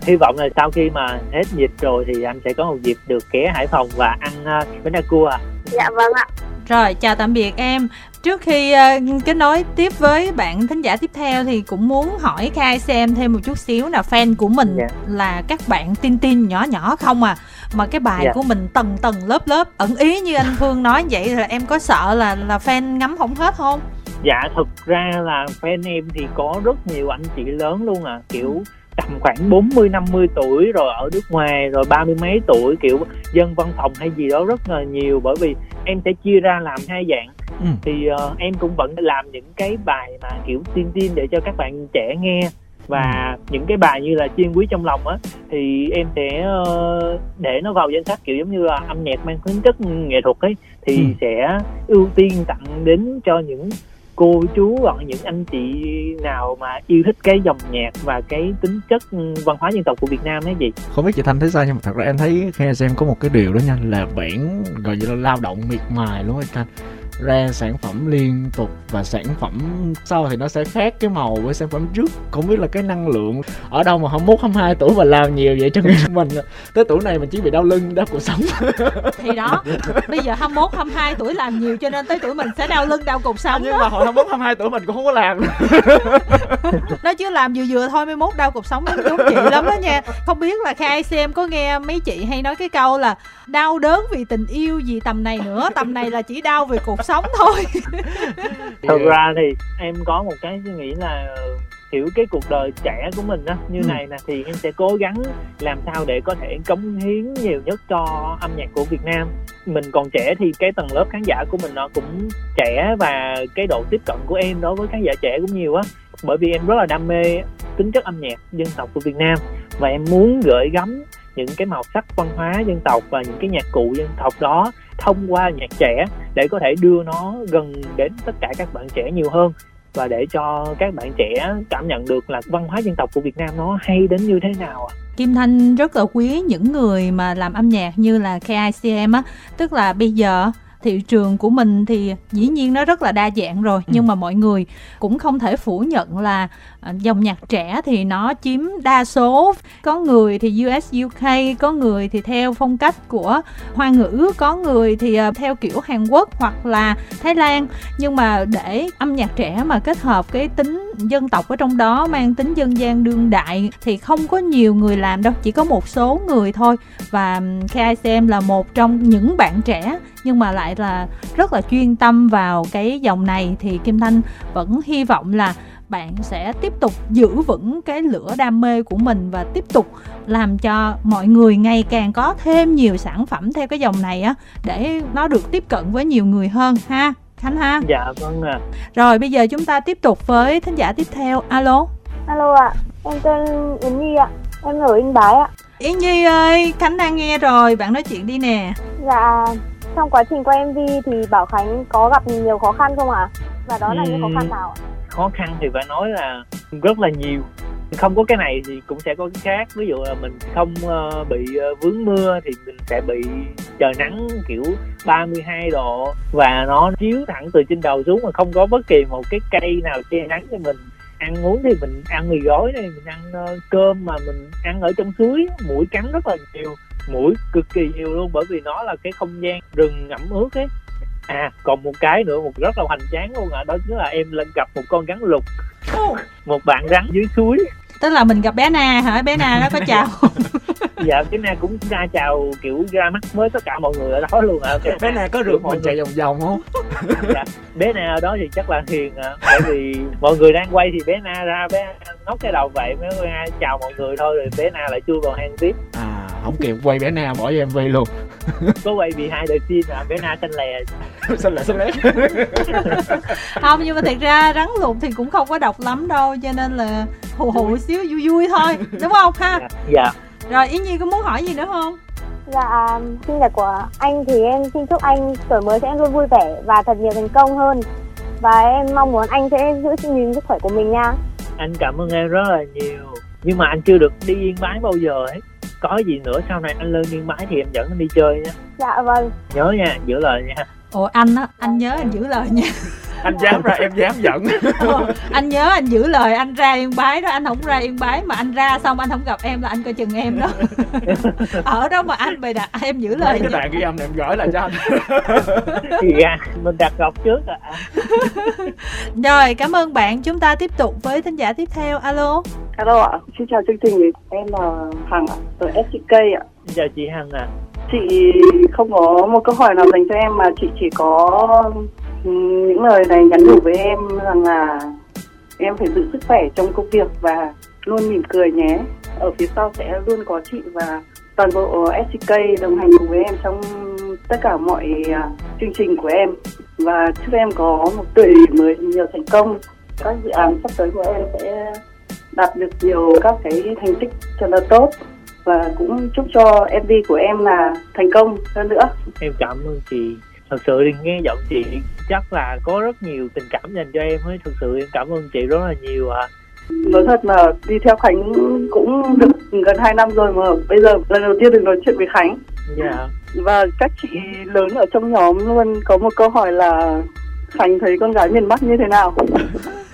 hy vọng là sau khi mà hết dịch rồi thì anh sẽ có một dịp được ghé Hải Phòng và ăn uh, bánh đa cua à. dạ vâng ạ Rồi, chào tạm biệt em. Trước khi ờ, kết nối tiếp với bạn thính giả tiếp theo thì cũng muốn hỏi Khai xem thêm một chút xíu là fan của mình Dạ. là các bạn tin tin nhỏ nhỏ không à. Mà cái bài Dạ. của mình tầng tầng lớp lớp ẩn ý như anh Phương nói vậy là em có sợ là là fan ngắm không hết không? Dạ thực ra là fan em thì có rất nhiều anh chị lớn luôn à. Kiểu tầm khoảng 40 50 tuổi rồi ở nước ngoài rồi ba mươi mấy tuổi kiểu dân văn phòng hay gì đó rất là nhiều. Bởi vì em sẽ chia ra làm hai dạng. Ừ. thì ờ, em cũng vẫn làm những cái bài mà kiểu tiên tiên để cho các bạn trẻ nghe. Và những cái bài như là chiên quý trong lòng á thì em sẽ ờ, để nó vào danh sách kiểu giống như là âm nhạc mang tính chất nghệ thuật ấy thì Ừ. sẽ ưu tiên tặng đến cho những cô chú hoặc những anh chị nào mà yêu thích cái dòng nhạc và cái tính chất văn hóa dân tộc của Việt Nam ấy gì không biết chị thanh thấy sao nhưng mà thật ra em thấy khi xem có một cái điều đó nha, là bản gọi như là lao động miệt mài luôn anh thanh ra sản phẩm liên tục và sản phẩm sau thì nó sẽ khác cái màu với sản phẩm trước. Không biết là cái năng lượng ở đâu mà 21 22 tuổi mà làm nhiều vậy cho mình. Tới tuổi này mình chỉ bị đau lưng đau cuộc sống. Thì đó bây giờ 21 22 tuổi làm nhiều cho nên tới tuổi mình sẽ đau lưng đau cuộc sống nhưng mà hồi 21 22 tuổi mình cũng không có làm. Nó chứ làm vừa vừa thôi mới mốt đau cuộc sống giống chị lắm đó nha. Không biết là khai xem có nghe mấy chị hay nói cái câu là đau đớn vì tình yêu gì tầm này nữa tầm này là chỉ đau vì cuộc sống thôi. Thật ra thì em có một cái suy nghĩ là hiểu cái cuộc đời trẻ của mình á như ừ. này nè thì em sẽ cố gắng làm sao để có thể cống hiến nhiều nhất cho âm nhạc của Việt Nam. Mình còn trẻ thì cái tầng lớp khán giả của mình nó cũng trẻ và cái độ tiếp cận của em đối với khán giả trẻ cũng nhiều á. Bởi vì em rất là đam mê tính chất âm nhạc dân tộc của Việt Nam và em muốn gửi gắm những cái màu sắc văn hóa dân tộc và những cái nhạc cụ dân tộc đó thông qua nhạc trẻ để có thể đưa nó gần đến tất cả các bạn trẻ nhiều hơn. Và để cho các bạn trẻ cảm nhận được là văn hóa dân tộc của Việt Nam nó hay đến như thế nào Kim Thanh rất là quý những người mà làm âm nhạc như là KICM á, tức là bây giờ thị trường của mình thì dĩ nhiên nó rất là đa dạng rồi. Ừ. nhưng mà mọi người cũng không thể phủ nhận là À, dòng nhạc trẻ thì nó chiếm đa số. Có người thì US UK có người thì theo phong cách của hoa ngữ, có người thì à, theo kiểu Hàn Quốc hoặc là Thái Lan. Nhưng mà để âm nhạc trẻ mà kết hợp cái tính dân tộc ở trong đó, mang tính dân gian đương đại thì không có nhiều người làm đâu, chỉ có một số người thôi. Và KICM là một trong những bạn trẻ, nhưng mà lại là rất là chuyên tâm vào cái dòng này. Thì Kim Thanh vẫn hy vọng là bạn sẽ tiếp tục giữ vững cái lửa đam mê của mình và tiếp tục làm cho mọi người ngày càng có thêm nhiều sản phẩm theo cái dòng này á để nó được tiếp cận với nhiều người hơn ha Khánh ha dạ vâng ạ à. rồi bây giờ chúng ta tiếp tục với thính giả tiếp theo alo alo ạ à. em tên Yến Nhi ạ à. em ở Yên Bái ạ à. Yến Nhi ơi Khánh đang nghe rồi bạn nói chuyện đi nè dạ trong quá trình quay MV thì Bảo Khánh có gặp nhiều khó khăn không ạ? À? Và đó là những khó khăn nào ạ? Khó khăn thì phải nói là rất là nhiều. Không có cái này thì cũng sẽ có cái khác. Ví dụ là mình không uh, bị uh, vướng mưa thì mình sẽ bị trời nắng kiểu 32 độ và nó chiếu thẳng từ trên đầu xuống mà không có bất kỳ một cái cây nào che nắng cho mình. Ăn uống thì mình ăn mì gói này mình ăn uh, cơm mà mình ăn ở trong suối mũi cắn rất là nhiều mũi cực kỳ nhiều luôn bởi vì nó là cái không gian rừng ẩm ướt ấy à còn một cái nữa một rất là hoành tráng luôn ạ. À. đó chính là em lên gặp một con rắn lục. Một bạn rắn dưới suối tức là mình gặp bé na hả? Bé na nó có chào. Dạ bé na cũng ra chào kiểu ra mắt với tất cả mọi người ở đó luôn ạ. À. bé na có rượt mình chạy vòng vòng không? Dạ bé na ở đó thì chắc là hiền à, bởi vì mọi người đang quay thì bé na ra bé ngóc cái đầu vậy mới ra chào mọi người thôi rồi bé na lại chui vào hang tiếp. À không kịp quay bé na bỏ cho mv luôn. Có quay bị hai đời xin à bé na xanh lè. Xanh lè xanh lè. Không nhưng mà thật ra rắn lục thì cũng không có độc lắm đâu cho nên là hù hù xíu vui vui thôi đúng không ha? Dạ, dạ. rồi yến nhi có muốn hỏi gì nữa không? Dạ sinh nhật của anh thì em xin chúc anh tuổi mới sẽ luôn vui vẻ và thật nhiều thành công hơn. Và em mong muốn anh sẽ giữ gìn sức khỏe của mình nha. Anh cảm ơn em rất là nhiều. Nhưng mà anh chưa được đi yên bái bao giờ ấy. Có gì nữa sau này anh lên yên bái thì em dẫn anh đi chơi nha dạ vâng. Nhớ nha giữ lời nha. Ồ anh á anh nhớ anh giữ lời nha anh dám ra em dám dẫn Ồ, anh nhớ anh giữ lời anh ra yên bái đó anh không ra yên bái mà anh ra xong anh không gặp em là anh coi chừng em đó. Ở đó mà anh bày đặt em giữ lời cái đoạn ghi âm này em gửi lại cho anh. Thì ra mình đặt cọc trước à. Rồi cảm ơn bạn. Chúng ta tiếp tục với thính giả tiếp theo. Alo. Alo ạ xin chào chương trình. Em là hằng ạ ở SCK ạ. Chào chị hằng ạ. À. chị không có một câu hỏi nào dành cho em mà chị chỉ có những lời này nhắn nhủ với em rằng là em phải giữ sức khỏe trong công việc và luôn mỉm cười nhé ở phía sau sẽ luôn có chị và toàn bộ SCK đồng hành cùng với em trong tất cả mọi à, chương trình của em và chúc em có một tuổi mới nhiều thành công các dự án sắp tới của em sẽ đạt được nhiều các cái thành tích cho là tốt và cũng chúc cho MV của em là thành công hơn nữa. Em cảm ơn chị. Thật sự thì nghe giọng chị chắc là có rất nhiều tình cảm dành cho em ấy. Thật sự em cảm ơn chị rất là nhiều ạ. À. Nói thật là đi theo Khánh cũng được gần 2 năm rồi mà bây giờ lần đầu tiên được nói chuyện với Khánh dạ và các chị lớn ở trong nhóm luôn có một câu hỏi là Khánh thấy con gái miền Bắc như thế nào?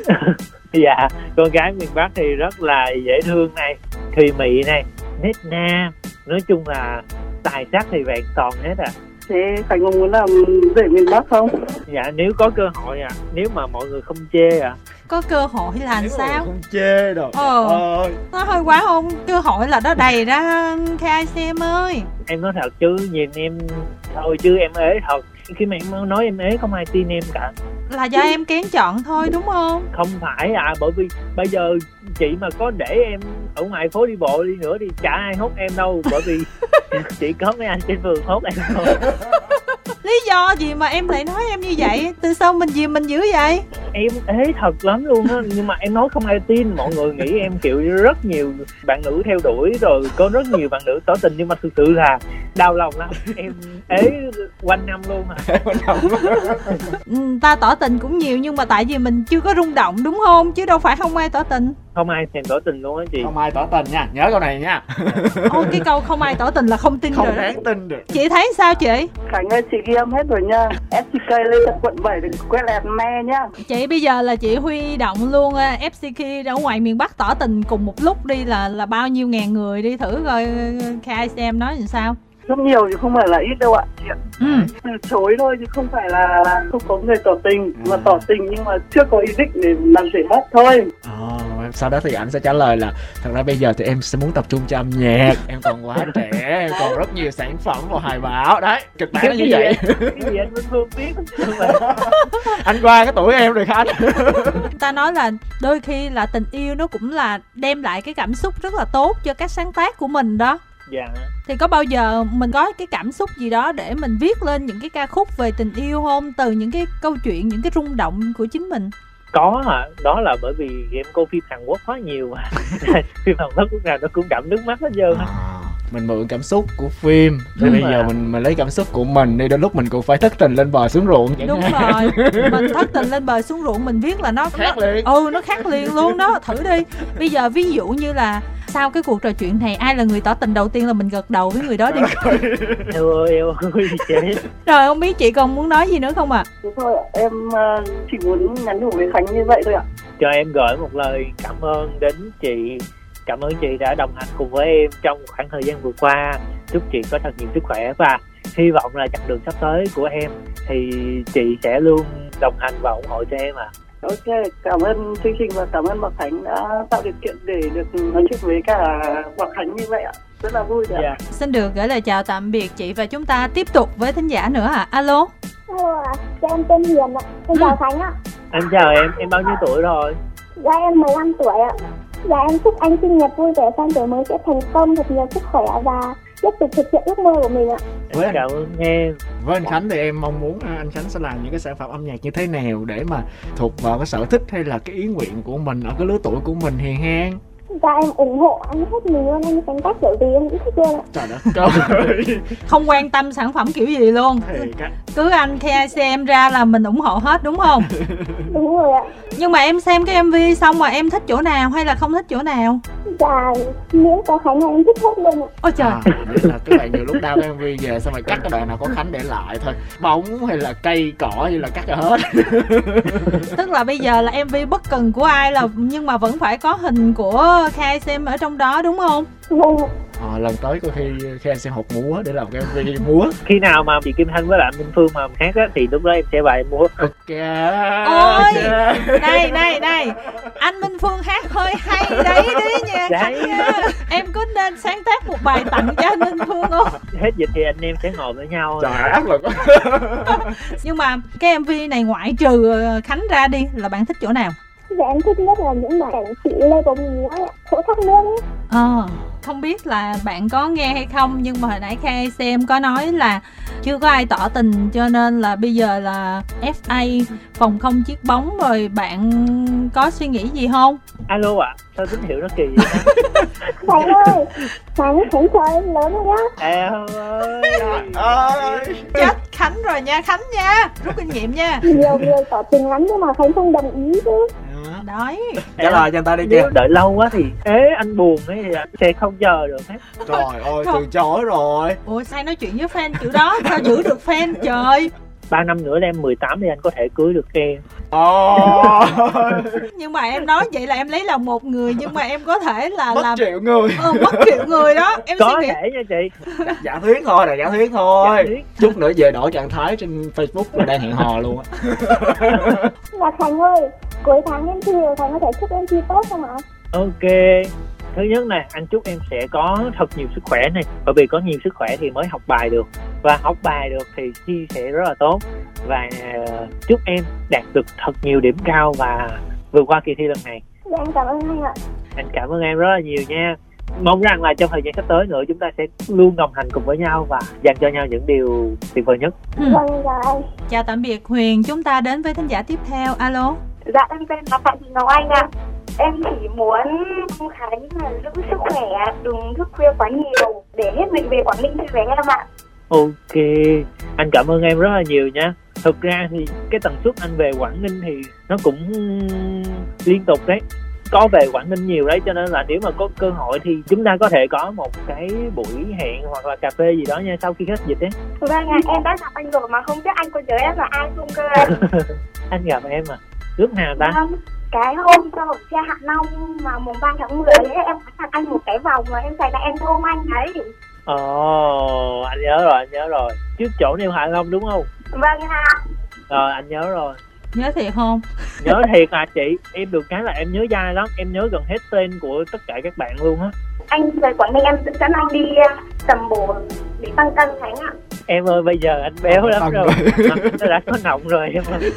dạ con gái miền Bắc thì rất là dễ thương này thùy mị này nết na nói chung là tài sắc thì vẹn toàn hết à Thế Khánh có muốn làm rể miền Bắc không? dạ nếu có cơ hội à. Nếu mà mọi người không chê à. Có cơ hội là làm Nếu sao? không chê đâu Ờ. ơi. Nó hơi quá không cơ hội là nó đầy ra KICM ơi. Em nói thật chứ nhìn em thôi chứ em ế thật. Khi mà em nói em ế không ai tin em cả. Là do em kén chọn thôi đúng không? Không phải à bởi vì bây giờ chị mà có để em ở ngoài phố đi bộ đi nữa thì chả ai hốt em đâu bởi vì chỉ có mấy anh trên phường hốt em thôi. Lý do gì mà em lại nói em như vậy? Từ sau mình gì mình dữ vậy? Em ế thật lắm luôn á nhưng mà em nói không ai tin mọi người nghĩ em kiểu rất nhiều bạn nữ theo đuổi rồi có rất nhiều bạn nữ tỏ tình nhưng mà thực sự là đau lòng lắm. Em ế quanh năm luôn à. Ừ, ta tỏ tình cũng nhiều nhưng mà tại vì mình chưa có rung động đúng không? Chứ đâu phải không ai tỏ tình không ai thèm tỏ tình luôn á chị. Không ai tỏ tình nha nhớ câu này nha. Ô cái câu không ai tỏ tình là không tin không đó. đáng tin được. Chị thấy sao chị? Khánh ơi chị ghi âm hết rồi nha. FCK lên tận quận 7 đừng quét lẹt me nhá chị bây giờ là chị huy động luôn ờ, FCK ở ngoài miền Bắc tỏ tình cùng một lúc đi là là bao nhiêu ngàn người đi thử coi KICM nói làm sao Rất nhiều chứ không phải là ít đâu ạ. Chị ạ ừ. Từ chối thôi chứ không phải là không có người tỏ tình Mà tỏ tình nhưng mà chưa có ý định để làm rể mất thôi. Ờ, sau đó thì anh sẽ trả lời là thật ra bây giờ thì em sẽ muốn tập trung cho âm nhạc em còn quá trẻ em còn rất nhiều sản phẩm và hài báo đấy kịch bản là như vậy. cái gì anh biết. Anh qua cái tuổi em rồi khanh ta nói là đôi khi là tình yêu nó cũng là đem lại cái cảm xúc rất là tốt cho các sáng tác của mình đó dạ. Thì có bao giờ mình có cái cảm xúc gì đó để mình viết lên những cái ca khúc về tình yêu không? Từ những cái câu chuyện những cái rung động của chính mình. Có hả đó là bởi vì em coi phim Hàn Quốc quá nhiều mà. Phim Hàn Quốc lúc nào nó cũng đậm nước mắt hết trơn á. À, mình mượn cảm xúc của phim. Thì Đúng bây rồi. giờ mình mình lấy cảm xúc của mình đi đôi lúc mình cũng phải thất tình lên bờ xuống ruộng. Chẳng đúng hạn. rồi. Mình thất tình lên bờ xuống ruộng mình viết là nó khác nó, liền. Ừ nó khác liền luôn đó. Thử đi. Bây giờ ví dụ như là sau cái cuộc trò chuyện này ai là người tỏ tình đầu tiên là mình gật đầu với người đó đi. Eo ơi eo ơi chết rồi không biết chị còn muốn nói gì nữa không ạ? Thế thôi em ờ, chỉ muốn nhắn nhủ với Khánh như vậy thôi ạ. Cho em gửi một lời cảm ơn đến chị cảm ơn chị đã đồng hành cùng với em trong khoảng thời gian vừa qua. Chúc chị có thật nhiều sức khỏe và hy vọng là chặng đường sắp tới của em thì chị sẽ luôn đồng hành và ủng hộ cho em ạ. Ok, cảm ơn chương trình và cảm ơn Bảo Khánh đã tạo điều kiện để được nói chuyện với cả Bảo Khánh như vậy ạ. Rất là vui rồi ạ. Dạ. Xin được gửi lời chào tạm biệt chị và chúng ta tiếp tục với thính giả nữa ạ. Alo. Hello ạ, em tên Hiền ạ, em chào Khánh ạ. Em chào em em bao nhiêu tuổi rồi? Dạ em 15 tuổi ạ Dạ em chúc anh sinh nhật vui vẻ sang tuổi mới sẽ thành công thật nhiều sức khỏe và tiếp tục thực hiện ước mơ của mình ạ. Anh, cảm ơn em. Với anh Khánh thì em mong muốn à, anh Khánh sẽ làm những cái sản phẩm âm nhạc như thế nào để mà thuộc vào cái sở thích hay là cái ý nguyện của mình ở cái lứa tuổi của mình hiền hang Dạ em ủng hộ anh hết mình luôn, anh sáng tác kiểu gì em cũng thích luôn ạ. Trời đất. Ơi. không quan tâm sản phẩm kiểu gì luôn. Cứ anh KICM ra là mình ủng hộ hết đúng không? Đúng rồi ạ. Nhưng mà em xem cái MV xong mà em thích chỗ nào hay là không thích chỗ nào? Dạ miễn có Khánh là em thích hết luôn ạ. Ôi trời. À, là các bạn nhiều lúc đau cái MV về xong rồi cắt cái đoạn nào có Khánh để lại thôi. Bóng hay là cây cỏ hay là cắt ra hết. Tức là bây giờ là MV bất cần của ai là nhưng mà vẫn phải có hình của KICM ở trong đó đúng không? À, lần tới có khi khi anh sẽ học múa để làm cái MV múa. Khi nào mà chị Kim Thanh với lại Minh Phương mà hát á thì lúc đó em sẽ bài múa. Ok. Ôi! đây đây đây. Anh Minh Phương hát hơi hay đấy đi nha Đấy. Em có nên sáng tác một bài tặng cho anh Minh Phương không? Hết dịch thì anh em sẽ ngồi với nhau. Trời áp lực nhưng mà cái MV này ngoại trừ ờ, Khánh ra đi là bạn thích chỗ nào Dạ em thích nhất là những bài chị Lê Bồng Múa ạ Chỗ thác nước ấy. Ờ, không biết là bạn có nghe hay không nhưng mà hồi nãy Kha xem có nói là chưa có ai tỏ tình cho nên là bây giờ là FA phòng không chiếc bóng rồi bạn có suy nghĩ gì không? alo ạ sao tín hiệu nó kỳ vậy? Khánh ơi Khánh, Khánh chờ em lớn nhá eo ơi. Ơi. Chết Khánh rồi nha Khánh nha, rút kinh nghiệm nha. Nhiều người tỏ tình lắm nhưng mà Khánh không đồng ý chứ. Đấy. Trả lời cho anh ta đi kia đợi lâu quá thì ế anh buồn ấy thì anh sẽ không chờ được hết. Trời ơi từ chối rồi. Ủa sao nói chuyện với fan kiểu đó? Sao giữ được fan trời? Ba năm nữa em 18 thì anh có thể cưới được em. Ồ nhưng mà em nói vậy là em lấy lòng một người nhưng mà em có thể là mất làm triệu người. Ừ, mất triệu người đó. Em có suy nghĩ thể nha chị. Giả thuyết thôi là giả thuyết thôi. Giả thuyết. chút nữa về đổi trạng thái trên facebook là đang hẹn hò luôn á. Là Thành ơi, cuối tháng em thi rồi, Thành có thể chúc em thi tốt không ạ? ok thứ nhất này anh chúc em sẽ có thật nhiều sức khỏe này. Bởi vì có nhiều sức khỏe thì mới học bài được. Và học bài được thì chia sẻ rất là tốt. Và ờ, chúc em đạt được thật nhiều điểm cao và vượt qua kỳ thi lần này. Dạ em cảm ơn anh ạ. anh cảm ơn em rất là nhiều nha. Mong rằng là trong thời gian sắp tới nữa chúng ta sẽ luôn đồng hành cùng với nhau và dành cho nhau những điều tuyệt vời nhất. Ừ. Vâng, chào anh. chào tạm biệt huyền. Chúng ta đến với thính giả tiếp theo. Alo. Dạ em tên là Phạm Thị Ngọc Anh ạ. Em chỉ muốn Khánh là giữ sức khỏe, đừng thức khuya quá nhiều để hết mình về Quảng Ninh chơi với em ạ. ok anh cảm ơn em rất là nhiều nha. Thực ra thì cái tần suất anh về quảng ninh thì nó cũng liên tục đấy. Có về quảng ninh nhiều đấy cho nên là nếu mà có cơ hội thì chúng ta có thể có một cái buổi hẹn hoặc là cà phê gì đó nha sau khi hết dịch ấy. Vâng ạ, em đã gặp anh rồi mà không biết anh có nhớ em là ai không cơ. anh gặp em à? Lúc nào ta? Vâng, cái hôm cho xe Hạ Long mà mùng 3 tháng 10 ấy, em có tặng anh một cái vòng mà em thấy là em ôm anh đấy. ồ anh nhớ rồi anh nhớ rồi. Trước chỗ nêu hạ long đúng không? Vâng ạ. rồi anh nhớ rồi. Nhớ thiệt không? Nhớ thiệt à chị? Em được cái là em nhớ dai lắm. Em nhớ gần hết tên của tất cả các bạn luôn á. Anh về Quảng Ninh em dẫn anh đi uh, tầm bổ để tăng cân Khánh ạ. Em ơi bây giờ anh béo lắm Tăng rồi. nó đã có nọng rồi em ơi.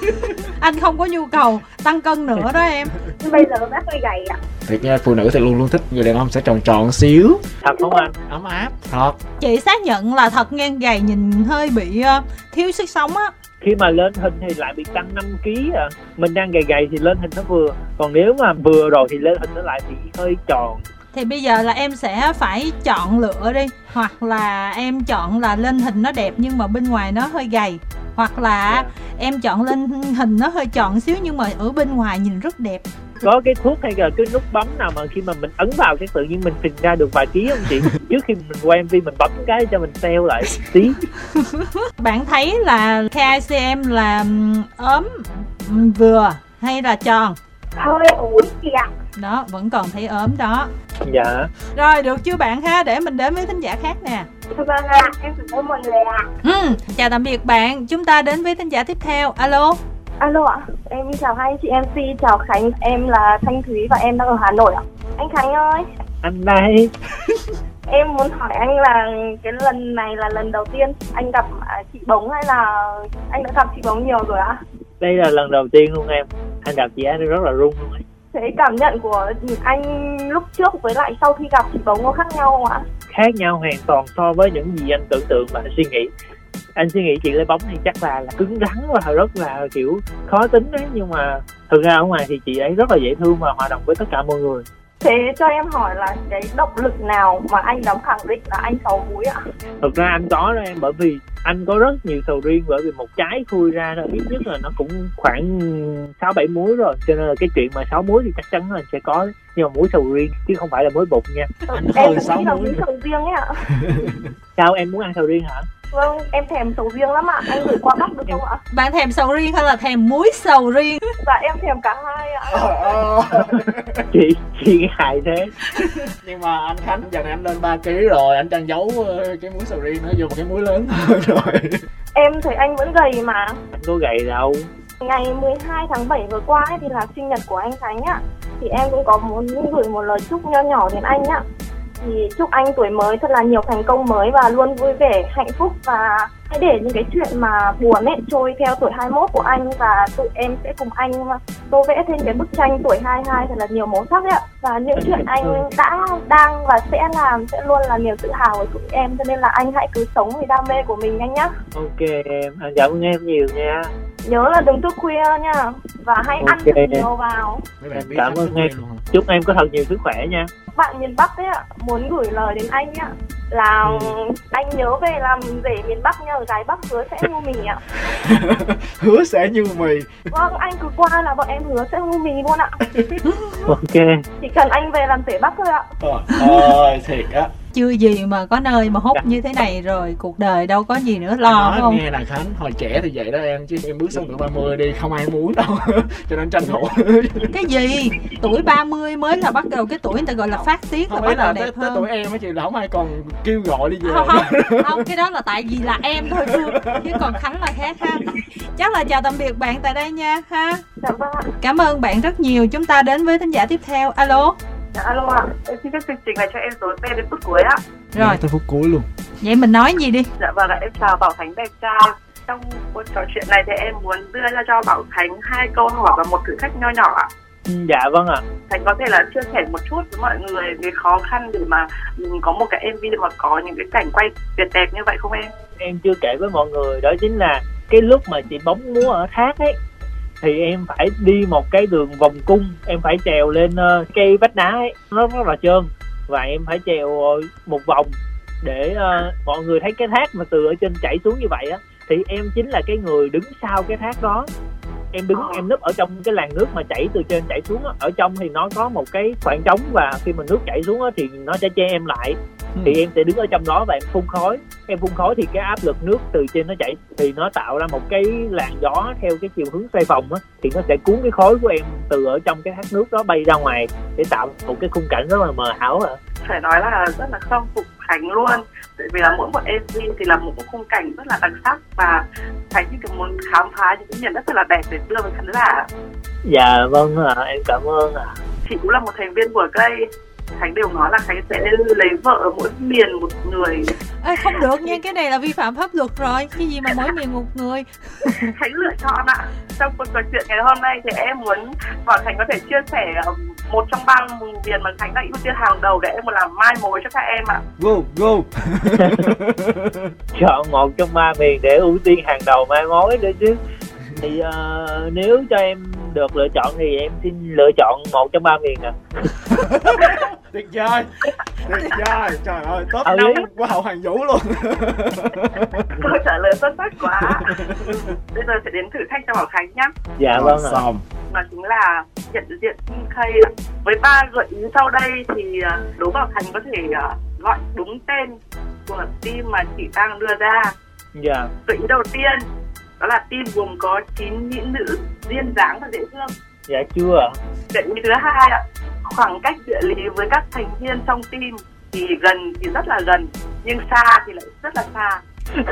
Anh không có nhu cầu tăng cân nữa đó em. Bây giờ bác hơi gầy ạ. thiệt nha phụ nữ thì luôn luôn thích người đàn ông sẽ tròn tròn xíu. Thật không anh? Ấm áp. Thật. Chị xác nhận là thật ngang gầy nhìn hơi bị ờ, thiếu sức sống á. Khi mà lên hình thì lại bị tăng 5 kg à. Mình đang gầy gầy thì lên hình nó vừa. Còn nếu mà vừa rồi thì lên hình nó lại bị hơi tròn thì bây giờ là em sẽ phải chọn lựa đi. Hoặc là em chọn là lên hình nó đẹp nhưng mà bên ngoài nó hơi gầy. Hoặc là em chọn lên hình nó hơi tròn xíu nhưng mà ở bên ngoài nhìn rất đẹp. Có cái thuốc hay là cái nút bấm nào mà khi mà mình ấn vào cái tự nhiên mình phình ra được vài ký không chị? Trước khi mình quay mv mình bấm cái cho mình teo lại tí. Bạn thấy là KICM là ốm vừa hay là tròn Hơi ủi chị ạ. đó vẫn còn thấy ốm đó. Dạ. Rồi được chưa bạn ha? Để mình đến với thính giả khác nè. Vâng ạ, em cảm ơn mọi người ạ. Ừm, chào tạm biệt bạn. Chúng ta đến với thính giả tiếp theo. Alo. Alo ạ, em chào hai chị MC, chào Khánh, em là Thanh Thúy và em đang ở Hà Nội ạ. Anh Khánh ơi, anh đây em muốn hỏi anh là cái lần này là lần đầu tiên anh gặp à, chị Bống hay là anh đã gặp chị Bống nhiều rồi ạ? Đây là lần đầu tiên luôn em anh gặp chị anh rất là run luôn ấy. Thế cảm nhận của anh lúc trước với lại sau khi gặp chị Bống có khác nhau không ạ? khác nhau hoàn toàn so với những gì anh tưởng tượng và anh suy nghĩ anh suy nghĩ chị lấy bóng thì chắc là, là cứng rắn và rất là kiểu khó tính đấy nhưng mà thực ra ở ngoài thì chị ấy rất là dễ thương và hòa đồng với tất cả mọi người Thế cho em hỏi là cái động lực nào mà anh dám khẳng định là anh sáu múi ạ? thực ra anh có đó em bởi vì anh có rất nhiều sầu riêng bởi vì một trái khui ra nó ít nhất là nó cũng khoảng sáu bảy muối rồi cho nên là cái chuyện mà sáu muối thì chắc chắn là anh sẽ có đấy. nhưng mà muối sầu riêng chứ không phải là muối bột nha Anh em cũng sáu nghĩ là múi sầu riêng ấy ạ. sao em muốn ăn sầu riêng hả Vâng, em thèm sầu riêng lắm ạ. Anh gửi qua Bắc được không ạ? bạn thèm sầu riêng hay là thèm muối sầu riêng Dạ em thèm cả hai ạ. chị chị hại thế nhưng mà anh khánh giờ này anh lên 3 kg rồi anh đang giấu ờ, cái muối sầu riêng nó vô một cái muối lớn hơn rồi Em thấy anh vẫn gầy mà. có gầy đâu Ngày 12 tháng 7 vừa qua ấy, thì là sinh nhật của anh Khánh ạ. Thì em cũng có muốn gửi một lời chúc nho nhỏ đến anh ạ. Thì chúc anh tuổi mới thật là nhiều thành công mới và luôn vui vẻ, hạnh phúc và hãy để những cái chuyện mà buồn ấy trôi theo tuổi 21 của anh và tụi em sẽ cùng anh tô vẽ thêm cái bức tranh tuổi 22 thật là nhiều màu sắc ấy ạ. Và những chuyện anh đã, đang và sẽ làm sẽ luôn là niềm tự hào của tụi em cho nên là anh hãy cứ sống vì đam mê của mình anh nhé. ok em cảm ơn em nhiều nha nhớ là đừng thức khuya nha và hãy ăn Ok. thật nhiều vào. Cảm ơn em. chúc em có thật nhiều sức khỏe nha. Bạn miền Bắc ấy ạ muốn gửi lời đến anh ạ là anh nhớ về làm rể miền Bắc nhờ gái Bắc hứa sẽ mua mì ạ. Hứa sẽ như mì. Vâng anh cứ qua là bọn em hứa sẽ mua mì luôn ạ. Ok. Chỉ cần anh về làm rể Bắc thôi ạ. Ơi thiệt á chưa gì mà có nơi mà hút như thế này rồi cuộc đời đâu có gì nữa lo nói không? nghe là khánh hồi trẻ thì vậy đó em chứ em bước sang tuổi 30 đi không ai muốn đâu cho nên tranh thủ. Cái gì? Tuổi 30 mới là bắt đầu cái tuổi người ta gọi là phát tiết là không bắt ý đầu là đẹp tới, tới hơn. tuổi em á chị là không ai còn kêu gọi đi về không không không cái đó là tại vì là em thôi phương chứ còn khánh là khác ha. Chắc là chào tạm biệt bạn tại đây nha ha. Dạ vâng cảm ơn bạn rất nhiều chúng ta đến với thính giả tiếp theo. Alo. Dạ, alo ạ, em xin phép chương trình này cho em dối tên đến phút cuối ạ. rồi tới phút cuối luôn vậy mình nói gì đi Dạ vâng ạ, em chào Bảo Khánh đẹp trai. Trong cuộc trò chuyện này thì em muốn đưa ra cho Bảo Khánh hai câu hỏi và một thử thách nho nhỏ ạ. Ừ, dạ vâng ạ Khánh có thể là chia sẻ một chút với mọi người về khó khăn để mà mình có một cái MV mà có những cái cảnh quay tuyệt đẹp như vậy không em? em chưa kể với mọi người đó chính là cái lúc mà chị bóng múa ở thác ấy thì em phải đi một cái đường vòng cung em phải trèo lên ờ, cây vách đá ấy. Nó rất là trơn. Và em phải trèo ờ, một vòng để uh, mọi người thấy cái thác mà từ ở trên chảy xuống như vậy á. Thì em chính là cái người đứng sau cái thác đó. Em đứng em núp ở trong cái làn nước mà chảy từ trên chảy xuống á. Ở trong thì nó có một cái khoảng trống và khi mà nước chảy xuống á thì nó sẽ che em lại thì em sẽ đứng ở trong đó và em phun khói. Em phun khói thì cái áp lực nước từ trên nó chảy thì nó tạo ra một cái làn gió theo cái chiều hướng xoay vòng á thì nó sẽ cuốn cái khói của em từ ở trong cái thác nước đó bay ra ngoài để tạo một cái khung cảnh rất là mờ ảo ạ. Phải nói là rất là khâm phục Khánh luôn. Tại vì là mỗi một MV thì là một cái khung cảnh rất là đặc sắc và Khánh như kiểu muốn khám phá những cái miền đất rất là đẹp để đưa với khán giả. dạ vâng ạ em cảm ơn ạ. Chị cũng là một thành viên của cây khánh đều nói là khánh sẽ lấy vợ ở mỗi miền một người. Ê, không được nha cái này là vi phạm pháp luật rồi. Cái gì mà mỗi miền một người? Khánh lựa chọn ạ. Trong cuộc trò chuyện ngày hôm nay thì em muốn bảo khánh có thể chia sẻ ờ, một trong ba miền mà khánh đã ưu tiên hàng đầu để em làm mai mối cho các em ạ. Go go. Chọn một trong ba miền để ưu tiên hàng đầu mai mối nữa chứ thì ờ, nếu cho em được lựa chọn thì em xin lựa chọn một trong ba miền ạ tuyệt vời. Tuyệt vời. Trời ơi top năm lý. của hậu hoàng vũ luôn. Câu trả lời xuất sắc quá. Bây giờ sẽ đến thử thách cho bảo khánh nhé dạ vâng ạ. Xong đó chính là nhận diện team K ạ. với ba gợi ý sau đây thì ờ, đố bảo khánh có thể ờ, gọi đúng tên của team mà chị đang đưa ra. Dạ. Gợi ý đầu tiên đó là team gồm có 9 mỹ nữ duyên dáng và dễ thương. Dạ chưa ý thứ hai ạ. Khoảng cách địa lý với các thành viên trong team thì gần thì rất là gần nhưng xa thì lại rất là xa.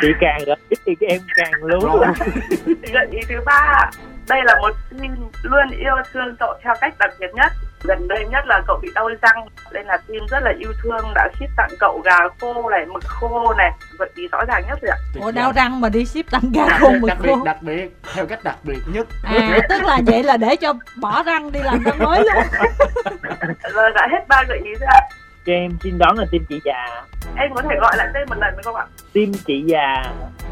Chị càng gợi thì em càng lú thì gợi ý thứ ba đây là một team luôn yêu thương cậu theo cách đặc biệt nhất. Gần đây nhất là cậu bị đau răng. Nên là team rất là yêu thương đã ship tặng cậu gà khô này mực khô này. Gợi ý rõ ràng nhất rồi ạ. Ủa đau răng mà đi ship tặng gà khô mực đặc biệt khô đặc biệt theo cách đặc biệt nhất. À tức là vậy là để cho bỏ răng đi làm răng mới luôn giờ đã hết ba gợi ý rồi ạ. Cho em xin đón là team chị già. Em có thể gọi lại tên một lần được không ạ? Team chị già.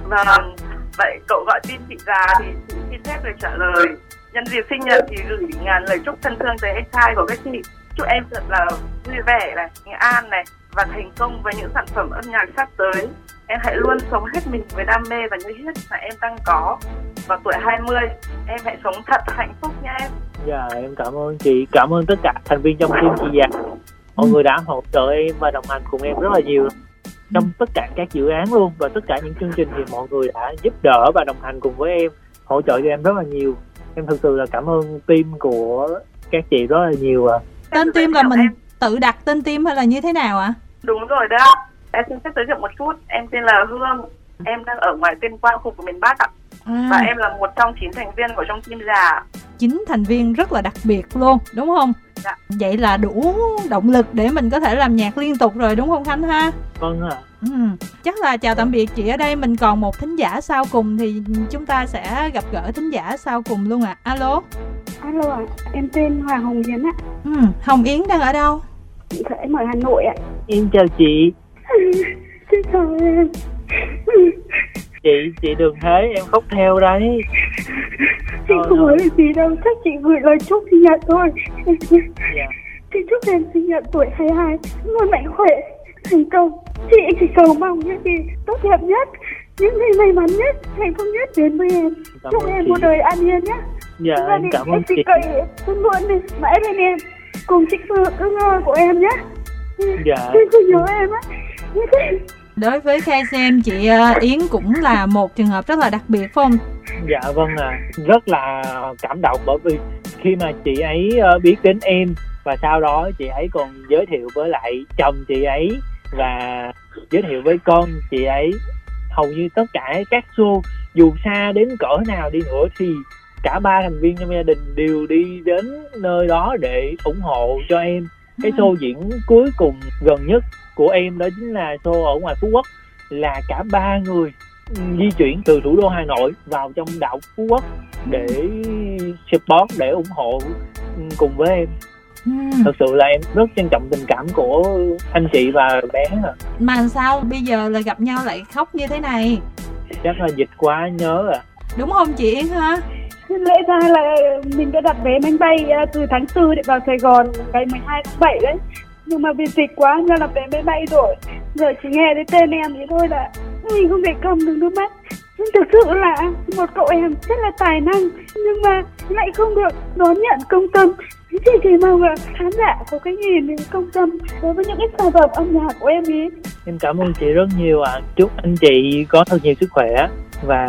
Vâng, vậy cậu gọi tin chị già thì chị xin phép được trả lời. Nhân dịp sinh nhật thì gửi ngàn lời chúc thân thương tới anh trai của các chị. Chúc em thật là vui vẻ này, nghệ an này và thành công với những sản phẩm âm nhạc sắp tới. Em hãy luôn sống hết mình với đam mê và nhiệt huyết mà em đang có. Vào tuổi 20, em hãy sống thật hạnh phúc nha em. dạ em cảm ơn chị cảm ơn tất cả thành viên trong team chị già mọi người đã hỗ trợ em và đồng hành cùng em rất là nhiều trong tất cả các dự án luôn và tất cả những chương trình thì mọi người đã giúp đỡ và đồng hành cùng với em hỗ trợ cho em rất là nhiều em thực sự là cảm ơn team của các chị rất là nhiều ạ tên Em team là mình em. tự đặt tên team hay là như thế nào ạ Đúng rồi đó. Em xin phép giới thiệu một chút. Em tên là Hương. Em đang ở ngoài tuyên quang khu vực miền Bắc ạ. Và à, em là một trong chín thành viên của trong team già. chín thành viên rất là đặc biệt luôn đúng không Dạ. vậy là đủ động lực để mình có thể làm nhạc liên tục rồi đúng không khánh ha vâng ạ Ừ. Chắc là chào tạm biệt chị ở đây mình còn một thính giả sau cùng thì chúng ta sẽ gặp gỡ thính giả sau cùng luôn ạ. Alo. Alo ạ, em tên Hoàng Hồng Yến ạ, Ừ. Hồng Yến đang ở đâu? em ở Hà Nội ạ. em chào chị Xin chào em. chị chị đừng thế em khóc theo đấy. Chị Thôi, không nói được gì đâu chắc chị gửi lời chúc sinh nhật thôi. Dạ. Chị chúc em sinh nhật tuổi 22 luôn mạnh khỏe thành công. Chị chỉ cầu mong những gì tốt đẹp nhất những gì may mắn nhất hạnh phúc nhất đến với em. Cảm chúc em một đời an yên nhé. Dạ gia em cảm ơn chị. cậy luôn luôn đi mãi bên em cùng chị Phượng ưng ơ của em nhé. Dạ. Em không nhớ em á đối với khai xem chị ờ, Yến cũng là một trường hợp rất là đặc biệt phải không? Dạ vâng à rất là cảm động bởi vì khi mà chị ấy ờ, biết đến em và sau đó chị ấy còn giới thiệu với lại chồng chị ấy và giới thiệu với con chị ấy. Hầu như tất cả các show dù xa đến cỡ nào đi nữa thì cả ba thành viên trong gia đình đều đi đến nơi đó để ủng hộ cho em. Cái show diễn cuối cùng gần nhất của em đó chính là show ở ngoài phú quốc là cả ba người di chuyển từ thủ đô hà nội vào trong đảo phú quốc để support để ủng hộ ừ, cùng với em. Ừm. thật sự là em rất trân trọng tình cảm của anh chị và bé à. mà sao bây giờ là gặp nhau lại khóc như thế này? Chắc là dịch quá nhớ à đúng không chị Yến ha? Lẽ ra là mình đã đặt vé máy bay à, từ tháng 4 để vào Sài Gòn ngày 12 tháng 7 đấy nhưng mà vì dịch quá nên là vé máy bay rồi giờ chỉ nghe đến tên em thì thôi là mình không thể cầm được nước mắt. Nhưng thực sự là một cậu em rất là tài năng, nhưng mà lại không được đón nhận công tâm. Chị chỉ mong là khán giả có cái nhìn công tâm đối với những cái sản phẩm âm nhạc của em ý? Em cảm ơn chị rất nhiều ạ. Chúc anh chị có thật nhiều sức khỏe và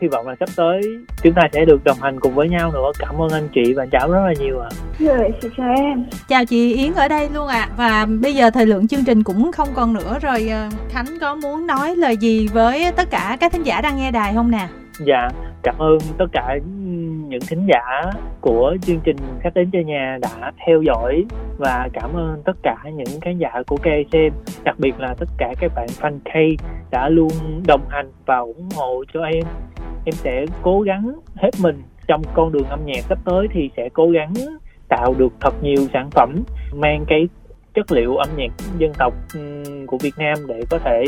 hy vọng là sắp tới chúng ta sẽ được đồng hành cùng với nhau nữa. Cảm ơn anh chị và cháu rất là nhiều ạ. Rồi chị chào em. Chào chị Yến ở đây luôn ạ. Và bây giờ thời lượng chương trình cũng không còn nữa rồi ờ, Khánh có muốn nói lời gì với tất cả các thính giả đang nghe đài không nè? Dạ cảm ơn tất cả những thính giả của chương trình khách đến chơi nhà đã theo dõi và cảm ơn tất cả những khán giả của KSM đặc biệt là tất cả các bạn fan K đã luôn đồng hành và ủng hộ cho em. Em sẽ cố gắng hết mình trong con đường âm nhạc sắp tới thì sẽ cố gắng tạo được thật nhiều sản phẩm mang cái chất liệu âm nhạc dân tộc ừ, của Việt Nam để có thể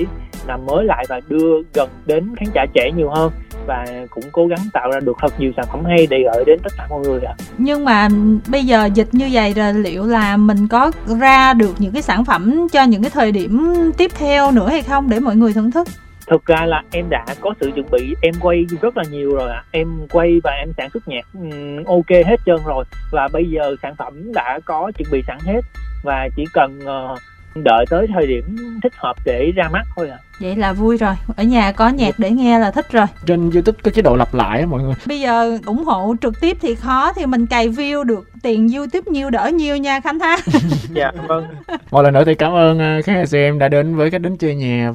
làm mới lại và đưa gần đến khán giả trẻ nhiều hơn và cũng cố gắng tạo ra được thật nhiều sản phẩm hay để gửi đến tất cả mọi người ạ. nhưng mà bây giờ dịch như vậy rồi liệu là mình có ra được những cái sản phẩm cho những cái thời điểm tiếp theo nữa hay không để mọi người thưởng thức Thực ra là em đã có sự chuẩn bị, em quay rất là nhiều rồi ạ. Em quay và em sản xuất nhạc ừm, ok hết trơn rồi và bây giờ sản phẩm đã có chuẩn bị sẵn hết và chỉ cần ờ, đợi tới thời điểm thích hợp để ra mắt thôi ạ. vậy là vui rồi. Ở nhà có nhạc để nghe là thích rồi. Trên youtube có chế độ lặp lại á mọi người. Bây giờ ủng hộ trực tiếp thì khó thì mình cày view được tiền youtube nhiêu đỡ nhiêu nha khánh ha Dạ vâng. một lần nữa thì cảm ơn các em đã đến với cách đến chơi nhà